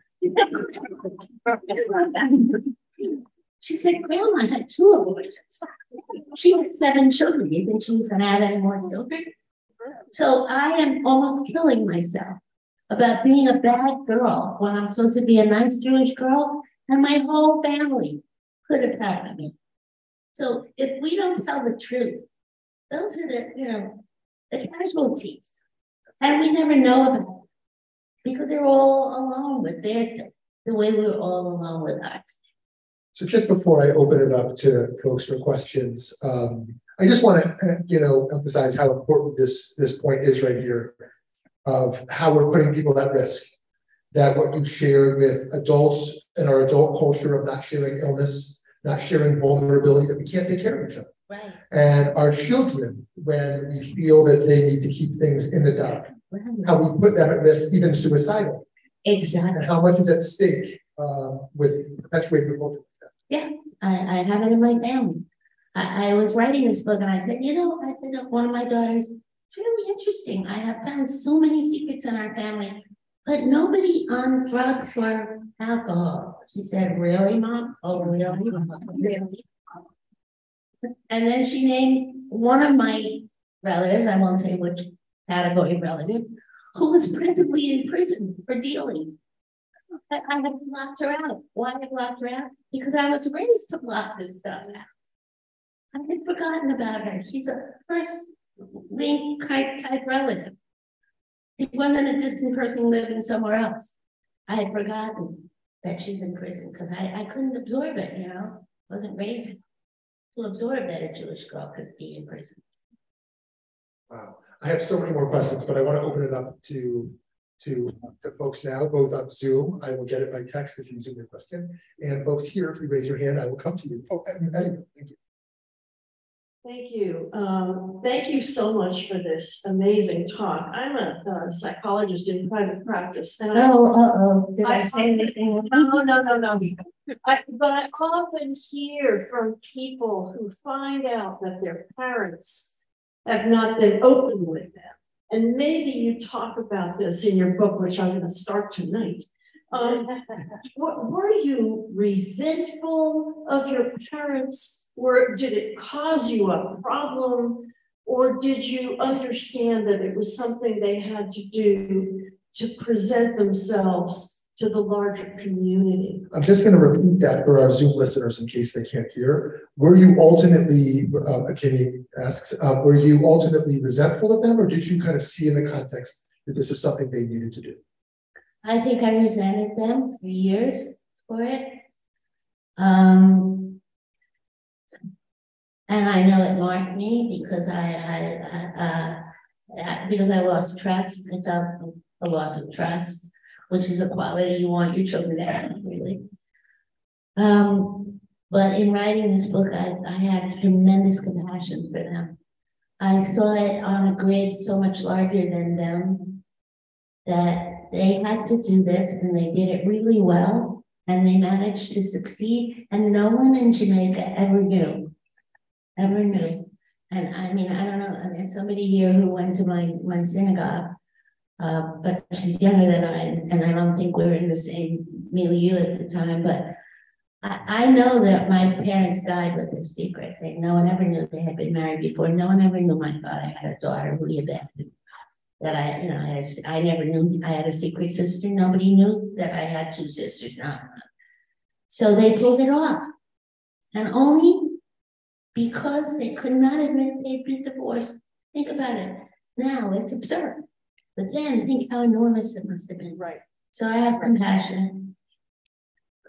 S2: She said, "Grandma had two abortions. She had seven children. You think she was to have any more children?" So I am almost killing myself about being a bad girl when I'm supposed to be a nice Jewish girl, and my whole family could have had me. So if we don't tell the truth, those are the, you know, the casualties. And we never know about them because they're all alone with their the way we're all alone with ours.
S3: So just before I open it up to folks for questions, um, I just want to, you know, emphasize how important this this point is right here of how we're putting people at risk. That what you shared with adults in our adult culture of not sharing illness not sharing vulnerability that we can't take care of each other.
S2: Right.
S3: And our children, when we feel that they need to keep things in the dark, how we put them at risk, even suicidal,
S2: Exactly.
S3: and how much is at stake um, with perpetuating the culture.
S2: Yeah, I, I have it in my family. I, I was writing this book and I said, you know, I said one of my daughters, it's really interesting. I have found so many secrets in our family, but nobody on drugs or alcohol. She said, really, mom? Oh, really? Really? And then she named one of my relatives, I won't say which category relative, who was presently in prison for dealing. I, I had locked her out. Why I locked her out? Because I was raised to block this stuff out. I had forgotten about her. She's a first link type type relative. She wasn't a distant person living somewhere else. I had forgotten that she's in prison because I, I couldn't absorb it, you know, wasn't raised to absorb that a Jewish girl could be in prison.
S3: Wow. I have so many more questions, but I want to open it up to to, uh, to folks now, both on Zoom. I will get it by text if you zoom your question. And folks here, if you raise your hand, I will come to you. Oh, anyway, thank you.
S4: Thank you. Um, thank you so much for this amazing talk. I'm a, uh psychologist in private practice and I,
S2: Oh, uh-oh, did I
S4: I-
S2: say anything? [LAUGHS]
S4: no, no, no, no. I, but I often hear from people who find out that their parents have not been open with them. And maybe you talk about this in your book, which I'm gonna start tonight. Um, were, you resentful of your parents? Or did it cause you a problem? Or did you understand that it was something they had to do to present themselves to the larger community?
S3: I'm just going to repeat that for our Zoom listeners in case they can't hear. Were you ultimately, Kimmy asks, um, were you ultimately resentful of them, or did you kind of see in the context that this is something they needed to do?
S2: I think I resented them for years for it. Um, and I know it marked me because I, I, I uh, because I lost trust. I felt a loss of trust, which is a quality you want your children to have, really. Um, but in writing this book, I, I had tremendous compassion for them. I saw it on a grid so much larger than them that they had to do this and they did it really well and they managed to succeed and no one in Jamaica ever knew, ever knew. And I mean, I don't know, I mean, somebody here who went to my, my synagogue, uh, but she's younger than I, and I don't think we were in the same milieu at the time, but I, know that my parents died with a secret. They, no one ever knew they had been married before. No one ever knew my father had a daughter who he abandoned that I, you know, I, had a- I never knew I had a secret sister. Nobody knew that I had two sisters, not one. So they pulled it off. And only because they could not admit they'd been divorced. Think about it. Now it's absurd. But then think how enormous it must have been.
S4: Right.
S2: So I have compassion.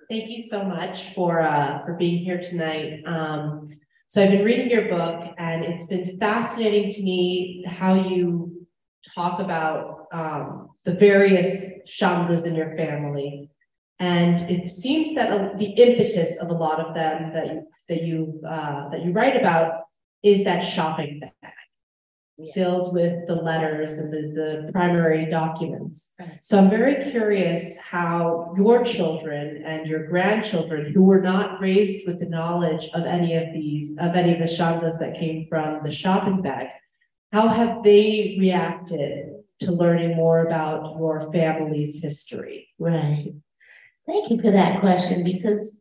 S5: Thank you so much for uh for being here tonight. Um, so I've been reading your book and it's been fascinating to me how you talk about um the various shandas in your family. And it seems that uh, the impetus of a lot of them that you that you uh that you write about is that shopping bag.
S2: Yeah.
S5: Filled with the letters and the the primary documents.
S2: Right.
S5: So I'm very curious how your children and your grandchildren who were not raised with the knowledge of any of these, of any of the shandas that came from the shopping bag, how have they reacted to learning more about your family's history?
S2: Right. Thank you for that question because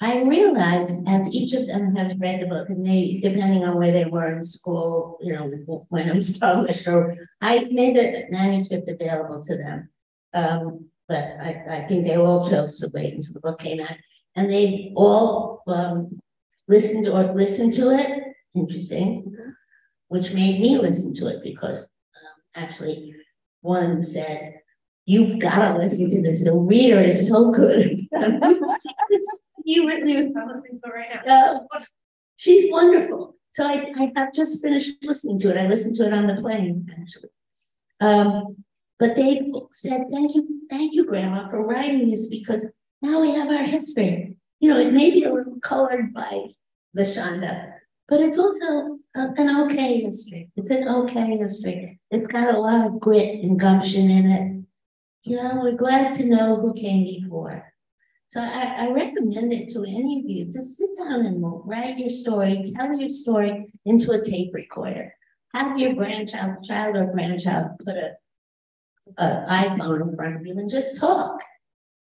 S2: I realized as each of them have read the book, and they, depending on where they were in school, you know, when it was [LAUGHS] published, or I made the manuscript available to them. Um, but I, I think they all chose to wait until the book came out. And they all um, listened or listened to it. Interesting. Which made me listen to it because um, actually one said, You've got to listen to this. The reader is so good. [LAUGHS] you really uh, she's wonderful. So I, I have just finished listening to it. I listened to it on the plane, actually. Um, but they said, thank you, thank you, Grandma, for writing this because now we have our history. you know, it may be a little colored by the Shanda, but it's also an okay history. It's an okay history. It's got a lot of grit and gumption in it. You know, we're glad to know who came before. So I, I recommend it to any of you. Just sit down and write your story, tell your story into a tape recorder. Have your grandchild, child or grandchild put a, a iPhone in front of you and just talk.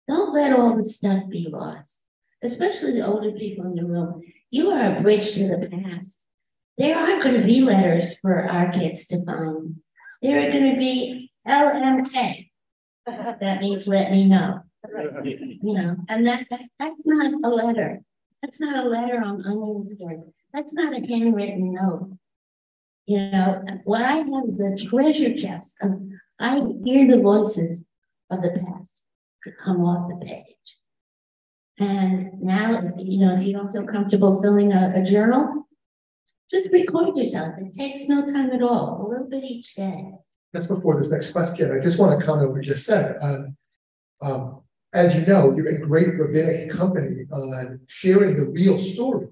S2: Don't let all the stuff be lost, especially the older people in the room. You are a bridge to the past. There aren't going to be letters for our kids to find. There are going to be LMK. That means let me know. You know, and that, that that's not a letter. That's not a letter on onions That's not a handwritten note. You know, what I have the treasure chest. I hear the voices of the past to come off the page. And now, you know, if you don't feel comfortable filling a, a journal, just record yourself. It takes no time at all, a little bit each day.
S3: That's before this next question. I just want to comment on what you just said. Um, um, as you know, you're in great rabbinic company on sharing the real story.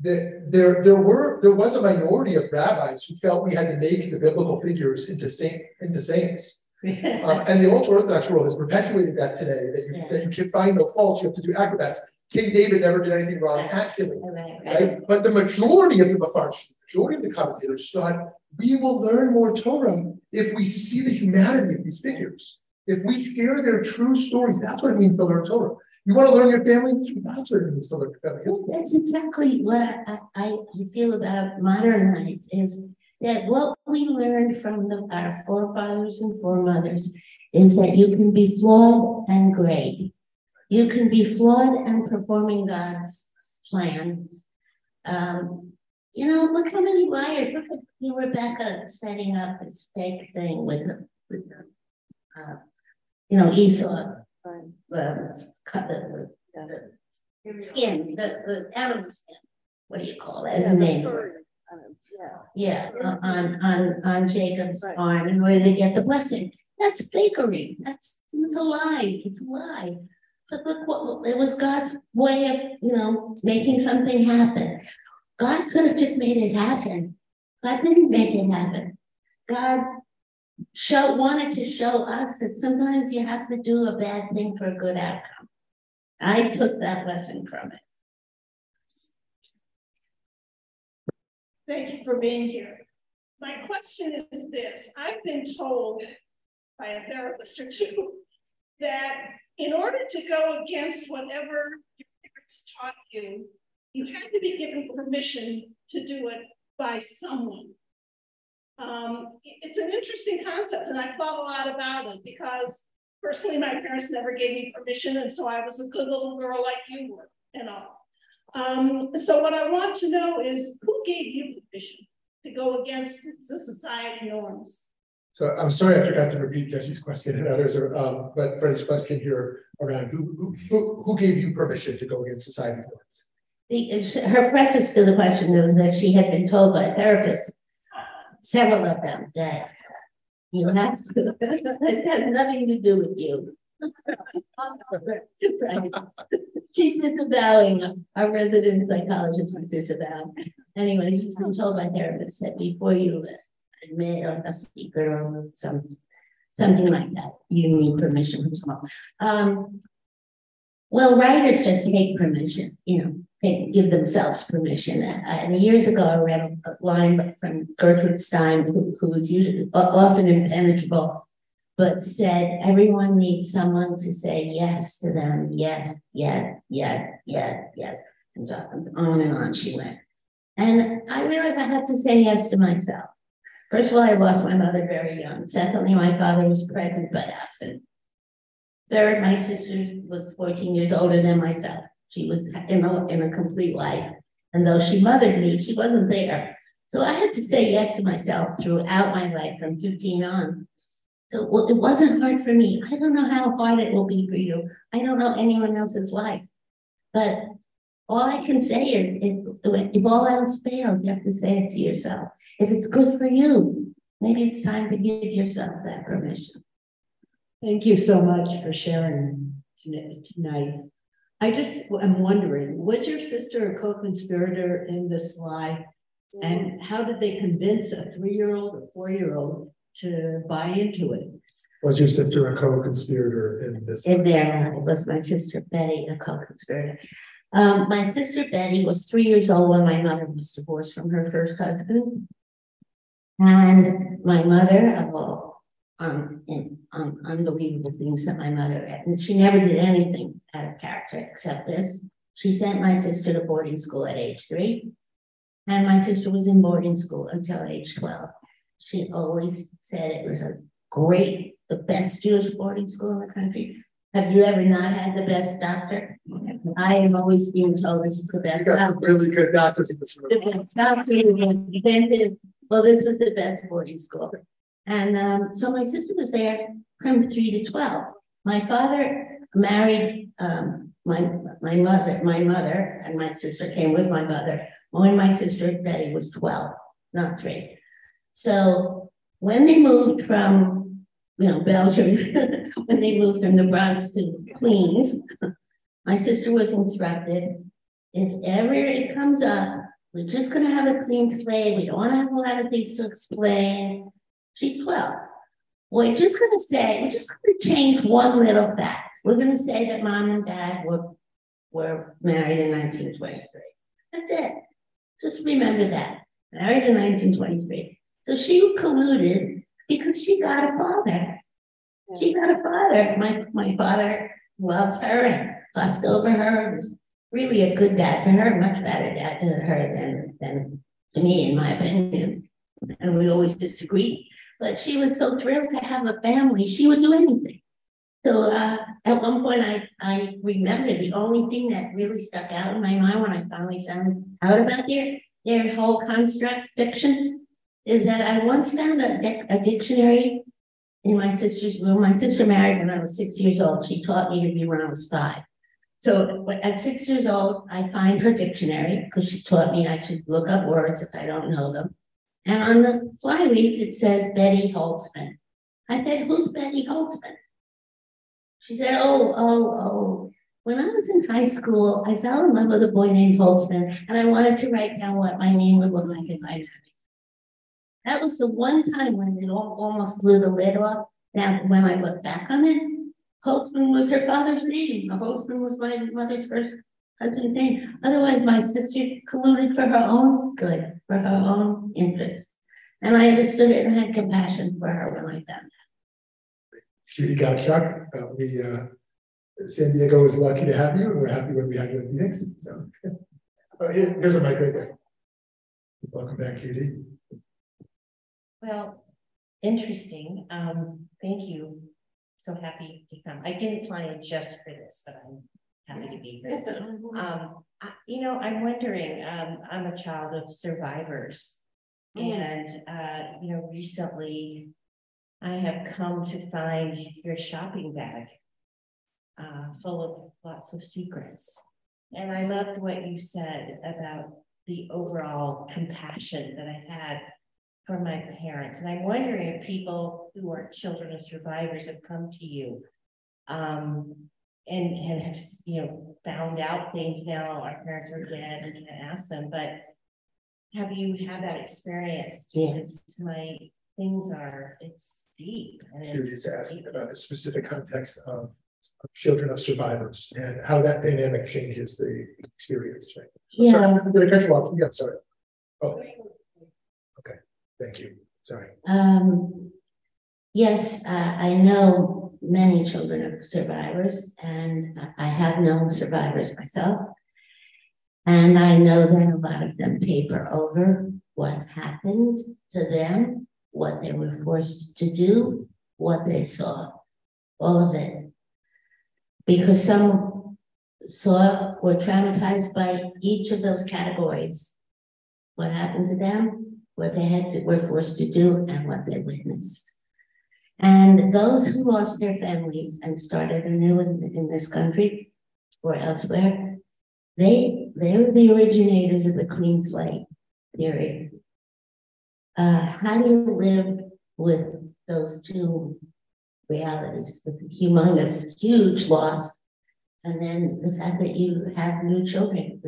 S3: That there, there were there was a minority of rabbis who felt we had to make the biblical figures into saint into saints. [LAUGHS] um, and the ultra orthodox world has perpetuated that today. That you yeah. that you can find no faults, you have to do acrobats. King David never did anything wrong, actually. Right, right? But the majority of the Mepharshim, majority of the commentators thought we will learn more Torah if we see the humanity of these figures. If we share their true stories, that's what it means to learn Torah. You want to learn your family history? That's what it means to learn family history.
S2: That's exactly what I, I, I feel about modern life is that what we learned from the, our forefathers and foremothers is that you can be flawed and great. You can be flawed and performing God's plan. Um, you know, look how many liars. Look at Rebecca setting up this fake thing with the, with uh, you know, Esau, cut the, the, the skin, the, the animal skin. What do you call it? As a name for it. Yeah, yeah, on on on Jacob's right. arm in order to get the blessing. That's fakery. That's it's a lie. It's a lie. But look what it was God's way of, you know, making something happen. God could have just made it happen. God didn't make it happen. God show wanted to show us that sometimes you have to do a bad thing for a good outcome. I took that lesson from it.
S6: Thank you for being here. My question is this. I've been told by a therapist or two [LAUGHS] that in order to go against whatever your parents taught you, you had to be given permission to do it by someone. Um, it's an interesting concept, and I thought a lot about it because personally, my parents never gave me permission, and so I was a good little girl like you were, and all. Um, so what I want to know is who gave you permission to go against the society norms?
S3: So I'm sorry I forgot to repeat Jesse's question and others, are, um, but Freddie's question here around who, who, who gave you permission to go against society's norms?
S2: Her preface to the question was that she had been told by a therapist several of them that you have to, [LAUGHS] it has nothing to do with you. [LAUGHS] She's disavowing, our resident psychologist is disavowing. Anyway, she's been told by therapists that before you admit a secret or some something like that, you need permission from someone. Um, well, writers just take permission, you know, they give themselves permission. And years ago, I read a line from Gertrude Stein, who, who was usually often impenetrable, but said everyone needs someone to say yes to them, yes, yes, yes, yes, yes, and on and on she went. And I realized I had to say yes to myself. First of all, I lost my mother very young. Secondly, my father was present but absent. Third, my sister was 14 years older than myself. She was in a, in a complete life. And though she mothered me, she wasn't there. So I had to say yes to myself throughout my life from 15 on. So well, it wasn't hard for me. I don't know how hard it will be for you. I don't know anyone else's life. But all I can say is if, if all else fails, you have to say it to yourself. If it's good for you, maybe it's time to give yourself that permission.
S4: Thank you so much for sharing tonight.
S2: I just am wondering, was your sister a co-conspirator in this lie? And how did they convince a three-year-old or four-year-old to buy into it?
S3: Was your sister a co-conspirator in this?
S2: In there, it was my sister Betty, a co-conspirator. Um, my sister Betty was three years old when my mother was divorced from her first husband. And my mother, of um, in, um, unbelievable things that my mother, and she never did anything out of character except this. She sent my sister to boarding school at age three. And my sister was in boarding school until age 12. She always said it was a great, the best Jewish boarding school in the country. Have you ever not had the best doctor? I am always being told this is the best.
S3: doctor. really good doctors in this room.
S2: The best doctor, the best Well, this was the best boarding school. And um, so my sister was there from three to 12. My father married um, my, my mother, my mother and my sister came with my mother when my sister Betty was 12, not three. So when they moved from, you know, Belgium, [LAUGHS] when they moved from the Bronx to Queens, my sister was instructed, if ever it comes up, we're just gonna have a clean slate. We don't wanna have a lot of things to explain. She's 12. We're just gonna say, we're just gonna change one little fact. We're gonna say that mom and dad were, were married in 1923. That's it. Just remember that. Married in 1923. So she colluded because she got a father. She got a father. My, my father loved her and fussed over her. Was really a good dad to her, much better dad to her than, than to me, in my opinion. And we always disagreed. But she was so thrilled to have a family, she would do anything. So uh, at one point, I, I remember the only thing that really stuck out in my mind when I finally found out about their, their whole construct fiction is that I once found a, a dictionary in my sister's room. My sister married when I was six years old. She taught me to read when I was five. So at six years old, I find her dictionary because she taught me I should look up words if I don't know them. And on the flyleaf, it says Betty Holtzman. I said, Who's Betty Holtzman? She said, Oh, oh, oh. When I was in high school, I fell in love with a boy named Holtzman, and I wanted to write down what my name would look like if I married. That was the one time when it all, almost blew the lid off. Now, when I look back on it, Holtzman was her father's name. Holtzman was my mother's first husband's name. Otherwise, my sister colluded for her own good, for her own interests. And I understood it and had compassion for her when I found that.
S3: Judy Gottschalk. Uh, we, uh, San Diego is lucky to have you, and we're happy when we have you in Phoenix. So, [LAUGHS] uh, here, here's a mic right there. Welcome back, Judy.
S7: Well, interesting. Um, thank you. So happy to come. I didn't fly in just for this, but I'm happy to be here. [LAUGHS] um, I, you know, I'm wondering. Um, I'm a child of survivors, mm. and uh, you know, recently I have come to find your shopping bag uh, full of lots of secrets. And I loved what you said about the overall compassion that I had for my parents. And I'm wondering if people who are children of survivors have come to you um, and, and have, you know, found out things now our parents are dead and can't ask them, but have you had that experience? Because my things are, it's deep. And
S3: it's asking about the specific context of, of, children of survivors and how that dynamic changes the experience, right?
S2: Yeah.
S3: Sorry, I'm going to cut you off. Yeah, sorry. Oh, okay. Thank you. Sorry.
S2: Um, yes, uh, I know many children of survivors, and I have known survivors myself. And I know that a lot of them paper over what happened to them what they were forced to do, what they saw, all of it. Because some saw, were traumatized by each of those categories. What happened to them, what they had to, were forced to do, and what they witnessed. And those who lost their families and started anew in, in this country or elsewhere, they, they were the originators of the clean slate theory uh, how do you live with those two realities, the humongous, huge loss and then the fact that you have new children.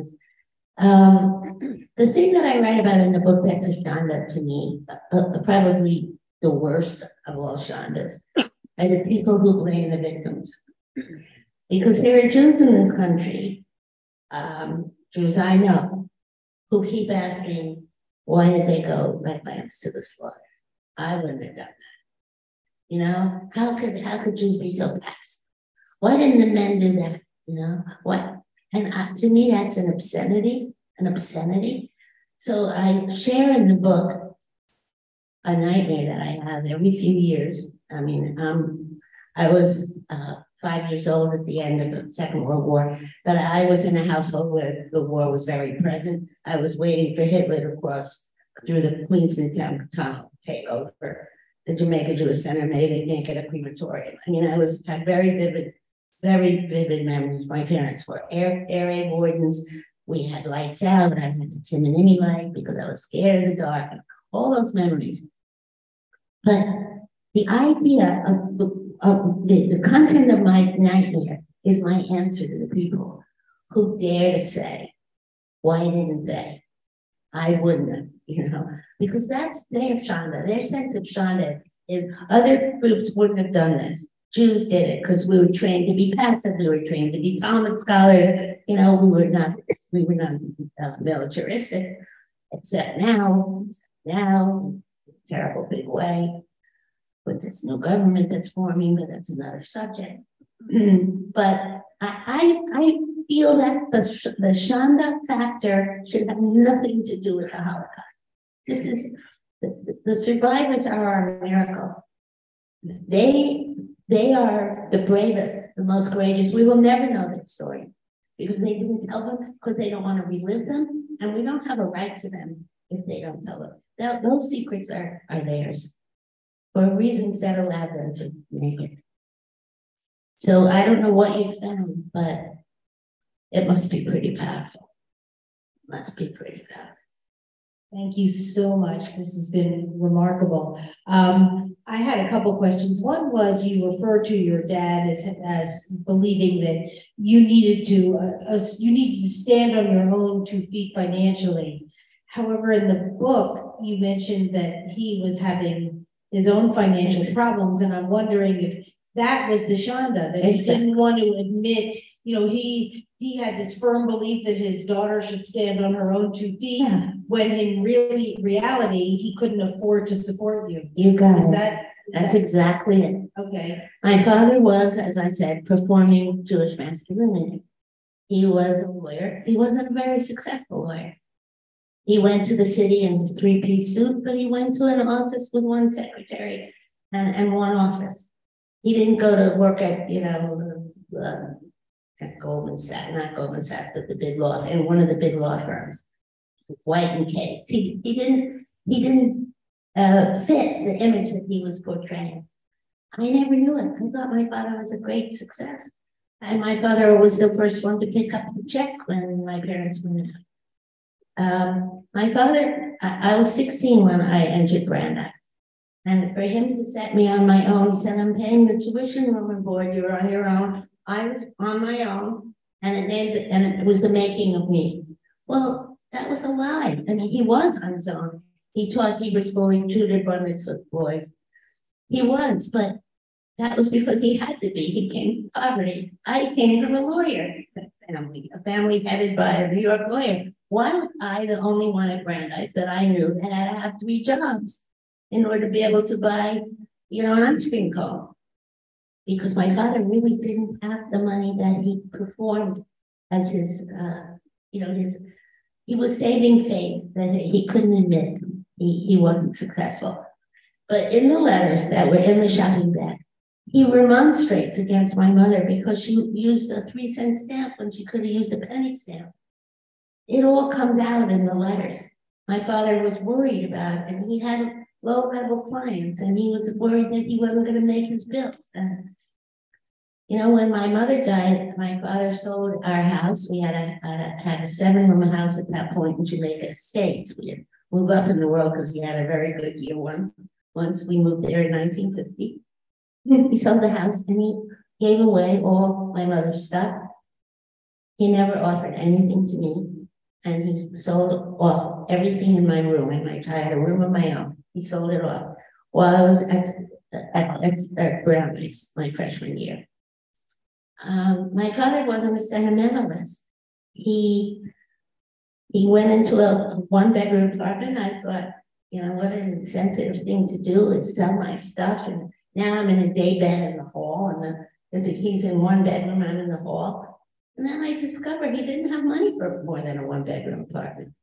S2: Um, the thing that I write about in the book that's a Shanda to me, uh, uh, probably the worst of all Shandas, are the people who blame the victims. Because there are Jews in this country, um, Jews I know, who keep asking, why did they go like lambs to the slaughter? I wouldn't have done that. You know, how could how could Jews be so fast? Why didn't the men do that? You know, what? And to me, that's an obscenity, an obscenity. So I share in the book a nightmare that I have every few years. I mean, um, I was uh, five years old at the end of the Second World War, but I was in a household where the war was very present. I was waiting for Hitler to cross through the Queens Midtown Tunnel, take over the Jamaica Jewish Center, it make it a crematorium. I mean, I was had very vivid, very vivid memories. My parents were air, air aid wardens. We had lights out. I had the Timmonini light because I was scared of the dark. All those memories. But the idea of the, of the, the content of my nightmare is my answer to the people who dare to say, why didn't they? I wouldn't have, [LAUGHS] you know, because that's their Shanda. Their sense of Shanda is other groups wouldn't have done this. Jews did it because we were trained to be passive. We were trained to be Talmud scholars. You know, we were not we were not uh, militaristic. Except now, now, terrible big way with this new government that's forming, but that's another subject. [CLEARS THROAT] but I, I, I feel that the, the Shanda factor should have nothing to do with the Holocaust. This is the, the survivors are our miracle. They they are the bravest, the most courageous. We will never know that story because they didn't tell them because they don't want to relive them, and we don't have a right to them if they don't tell them. That, those secrets are are theirs for reasons that allowed them to make it. So I don't know what you found, but it must be pretty powerful. It must be pretty powerful.
S1: Thank you so much. This has been remarkable. Um, I had a couple questions. One was you referred to your dad as, as believing that you needed to uh, uh, you needed to stand on your own two feet financially. However, in the book, you mentioned that he was having his own financial [LAUGHS] problems, and I'm wondering if that was the Shanda that he didn't want to admit. You know, he he had this firm belief that his daughter should stand on her own two feet.
S2: Yeah.
S1: When in really reality, he couldn't afford to support you.
S2: You got
S1: Is
S2: it.
S1: that
S2: That's exactly it.
S1: okay?
S2: My father was, as I said, performing Jewish masculinity. He was a lawyer. He wasn't a very successful lawyer. He went to the city in his three-piece suit, but he went to an office with one secretary and, and one office. He didn't go to work at, you know, uh, at Goldman Sachs, not Goldman Sachs, but the big law, in one of the big law firms, White and Case. He, he didn't, he didn't uh, fit the image that he was portraying. I never knew it. I thought my father was a great success. And my father was the first one to pick up the check when my parents went out. Um, my father, I, I was 16 when I entered Brandeis. And for him to set me on my own, he said, I'm paying the tuition room and board, you're on your own. I was on my own, and it made the, and it was the making of me. Well, that was a lie. I mean, he was on his own. He taught Hebrew school, he tutored bar mitzvah boys. He was, but that was because he had to be. He came from poverty. I came from a lawyer family, a family headed by a New York lawyer. Why was I the only one at Brandeis that I knew that had to have three jobs in order to be able to buy, you know, an cream cone? Because my father really didn't have the money that he performed as his, uh, you know, his, he was saving faith that he couldn't admit he, he wasn't successful. But in the letters that were in the shopping bag, he remonstrates against my mother because she used a three cent stamp when she could have used a penny stamp. It all comes out in the letters. My father was worried about, and he had low level clients, and he was worried that he wasn't going to make his bills. And you know, when my mother died, my father sold our house. We had a, a, had a seven room house at that point in Jamaica Estates. We had moved up in the world because he had a very good year one. Once we moved there in 1950, [LAUGHS] he sold the house and he gave away all my mother's stuff He never offered anything to me. And he sold off everything in my room. And I had a room of my own. He sold it off while I was at, at, at, at my freshman year. Um, my father wasn't a sentimentalist. He he went into a one bedroom apartment. I thought, you know, what an insensitive thing to do is sell my stuff. And now I'm in a day bed in the hall, and the, he's in one bedroom, I'm in the hall. And then I discovered he didn't have money for more than a one bedroom apartment.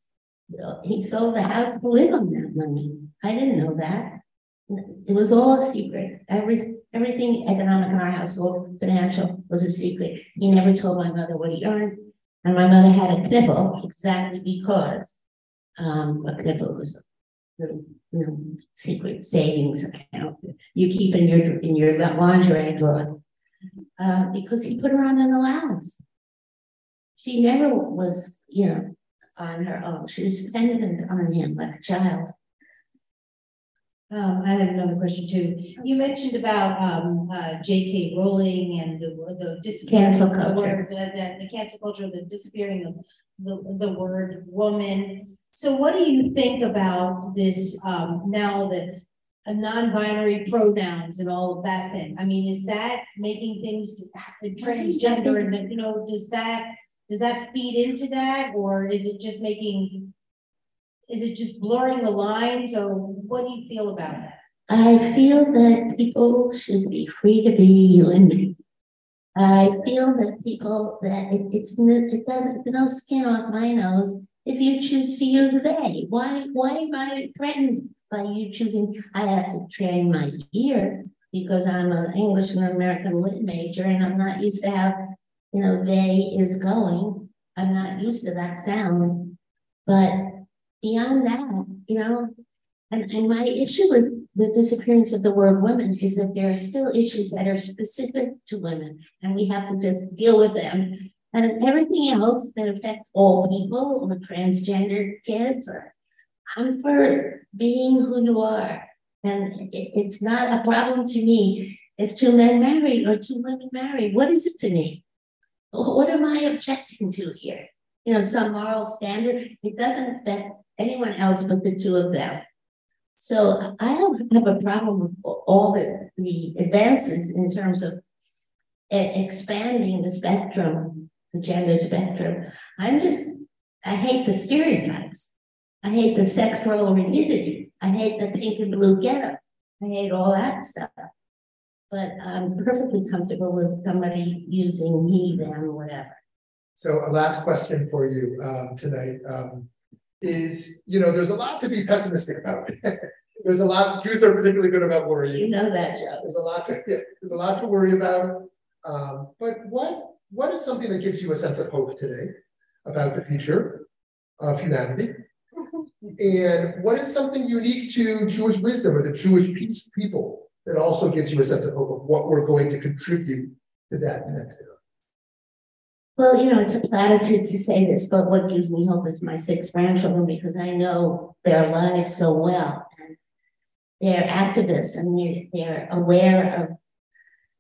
S2: He sold the house to live on money. I didn't know that. It was all a secret. Every everything economic in our household, financial, was a secret. He never told my mother what he earned. And my mother had a knipple exactly because um, a knipple was the you know, secret savings account you keep in your in your lingerie drawer uh, because he put her on an allowance. She never was, you know, on her own. She was dependent on him like a child.
S1: Um, I have another question too. You mentioned about um, uh, J.K. Rowling and the the
S2: cancel culture, the, word,
S1: the, the, the, cancel culture, the disappearing of the, the word woman. So, what do you think about this um, now that a non-binary pronouns and all of that thing? I mean, is that making things transgender and you know does that does that feed into that, or is it just making is it just blurring the lines or what do you feel about that?
S2: I feel that people should be free to be you and me. I feel that people that it, it's it doesn't no skin off my nose if you choose to use they. Why why am I threatened by you choosing? I have to train my ear because I'm an English and American lit major and I'm not used to have you know they is going. I'm not used to that sound, but beyond that, you know, and, and my issue with the disappearance of the word women is that there are still issues that are specific to women, and we have to just deal with them. And everything else that affects all people or transgender kids, or I'm for being who you are. And it, it's not a problem to me if two men marry or two women marry. What is it to me? What am I objecting to here? You know, some moral standard. It doesn't affect anyone else but the two of them. So I don't have a problem with all the, the advances in terms of expanding the spectrum, the gender spectrum. I'm just, I hate the stereotypes. I hate the sexual rigidity. I hate the pink and blue getup. I hate all that stuff. But I'm perfectly comfortable with somebody using he, them, whatever.
S3: So a last question for you um, tonight. Um, is, you know, there's a lot to be pessimistic about. [LAUGHS] there's a lot, Jews are particularly good about worrying.
S2: You know that, Joe.
S3: There's a lot to, yeah, there's a lot to worry about. Um, but what, what is something that gives you a sense of hope today about the future of humanity? and what is something unique to Jewish wisdom or the Jewish peace people that also gives you a sense of hope of what we're going to contribute to that next era?
S2: Well, you know, it's a platitude to say this, but what gives me hope is my six grandchildren because I know their lives so well. And they're activists and they're, they're aware of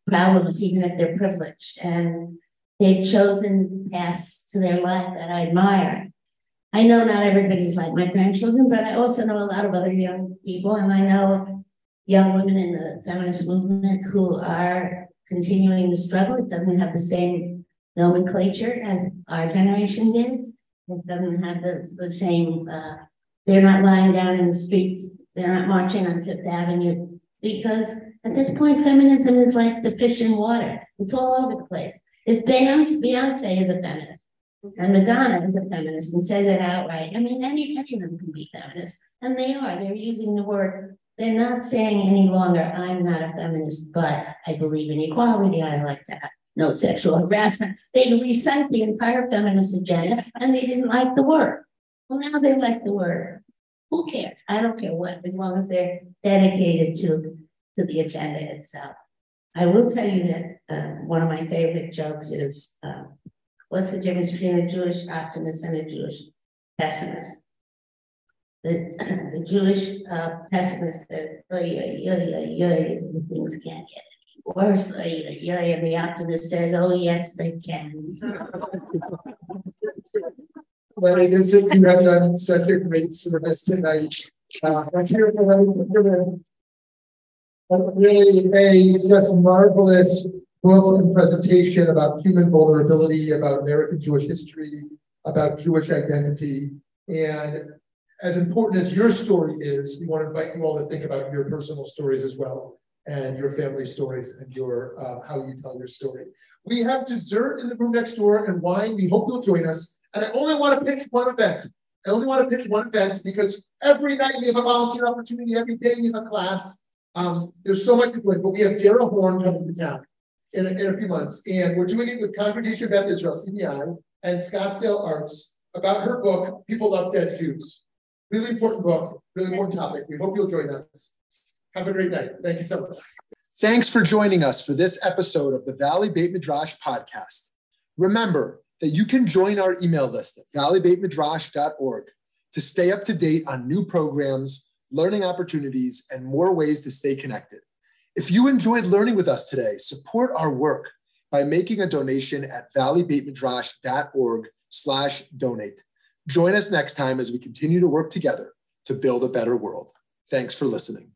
S2: problems, even if they're privileged. And they've chosen paths to their life that I admire. I know not everybody's like my grandchildren, but I also know a lot of other young people, and I know young women in the feminist movement who are continuing the struggle. It doesn't have the same nomenclature as our generation did. It doesn't have the, the same, uh, they're not lying down in the streets, they're not marching on Fifth Avenue, because at this point, feminism is like the fish in water. It's all over the place. If Beyonce, Beyonce is a feminist, and Madonna is a feminist and says it outright, I mean, any, any of them can be feminists, and they are. They're using the word they're not saying any longer, I'm not a feminist, but I believe in equality. I like that no sexual harassment. They recite the entire feminist agenda and they didn't like the word. Well, now they like the word. Who cares? I don't care what, as long as they're dedicated to, to the agenda itself. I will tell you that uh, one of my favorite jokes is um, what's the difference between a Jewish optimist and a Jewish pessimist? The, the Jewish uh, pessimist says, oh, yeah, yeah, yeah, yeah, things can't get Worse, yeah, the optimist says, oh, yes, they can.
S3: Letty, this is, you have done such a great service tonight. Uh, it Really a just marvelous book and presentation about human vulnerability, about American Jewish history, about Jewish identity. And as important as your story is, we want to invite you all to think about your personal stories as well and your family stories and your uh, how you tell your story. We have dessert in the room next door and wine. We hope you'll join us. And I only want to pitch one event. I only want to pitch one event because every night we have a volunteer opportunity. Every day we have a class. Um, there's so much to do but we have Dara Horn coming to town in a, in a few months, and we're doing it with Congregation Beth Israel (CBI) and Scottsdale Arts about her book. People love dead Jews. Really important book. Really important topic. We hope you'll join us. Have a great night. Thank you so much. Thanks for joining us for this episode of the Valley Beit Midrash podcast. Remember that you can join our email list at valleybeitmidrash.org to stay up to date on new programs, learning opportunities, and more ways to stay connected. If you enjoyed learning with us today, support our work by making a donation at valleybeitmidrash.org slash donate. Join us next time as we continue to work together to build a better world. Thanks for listening.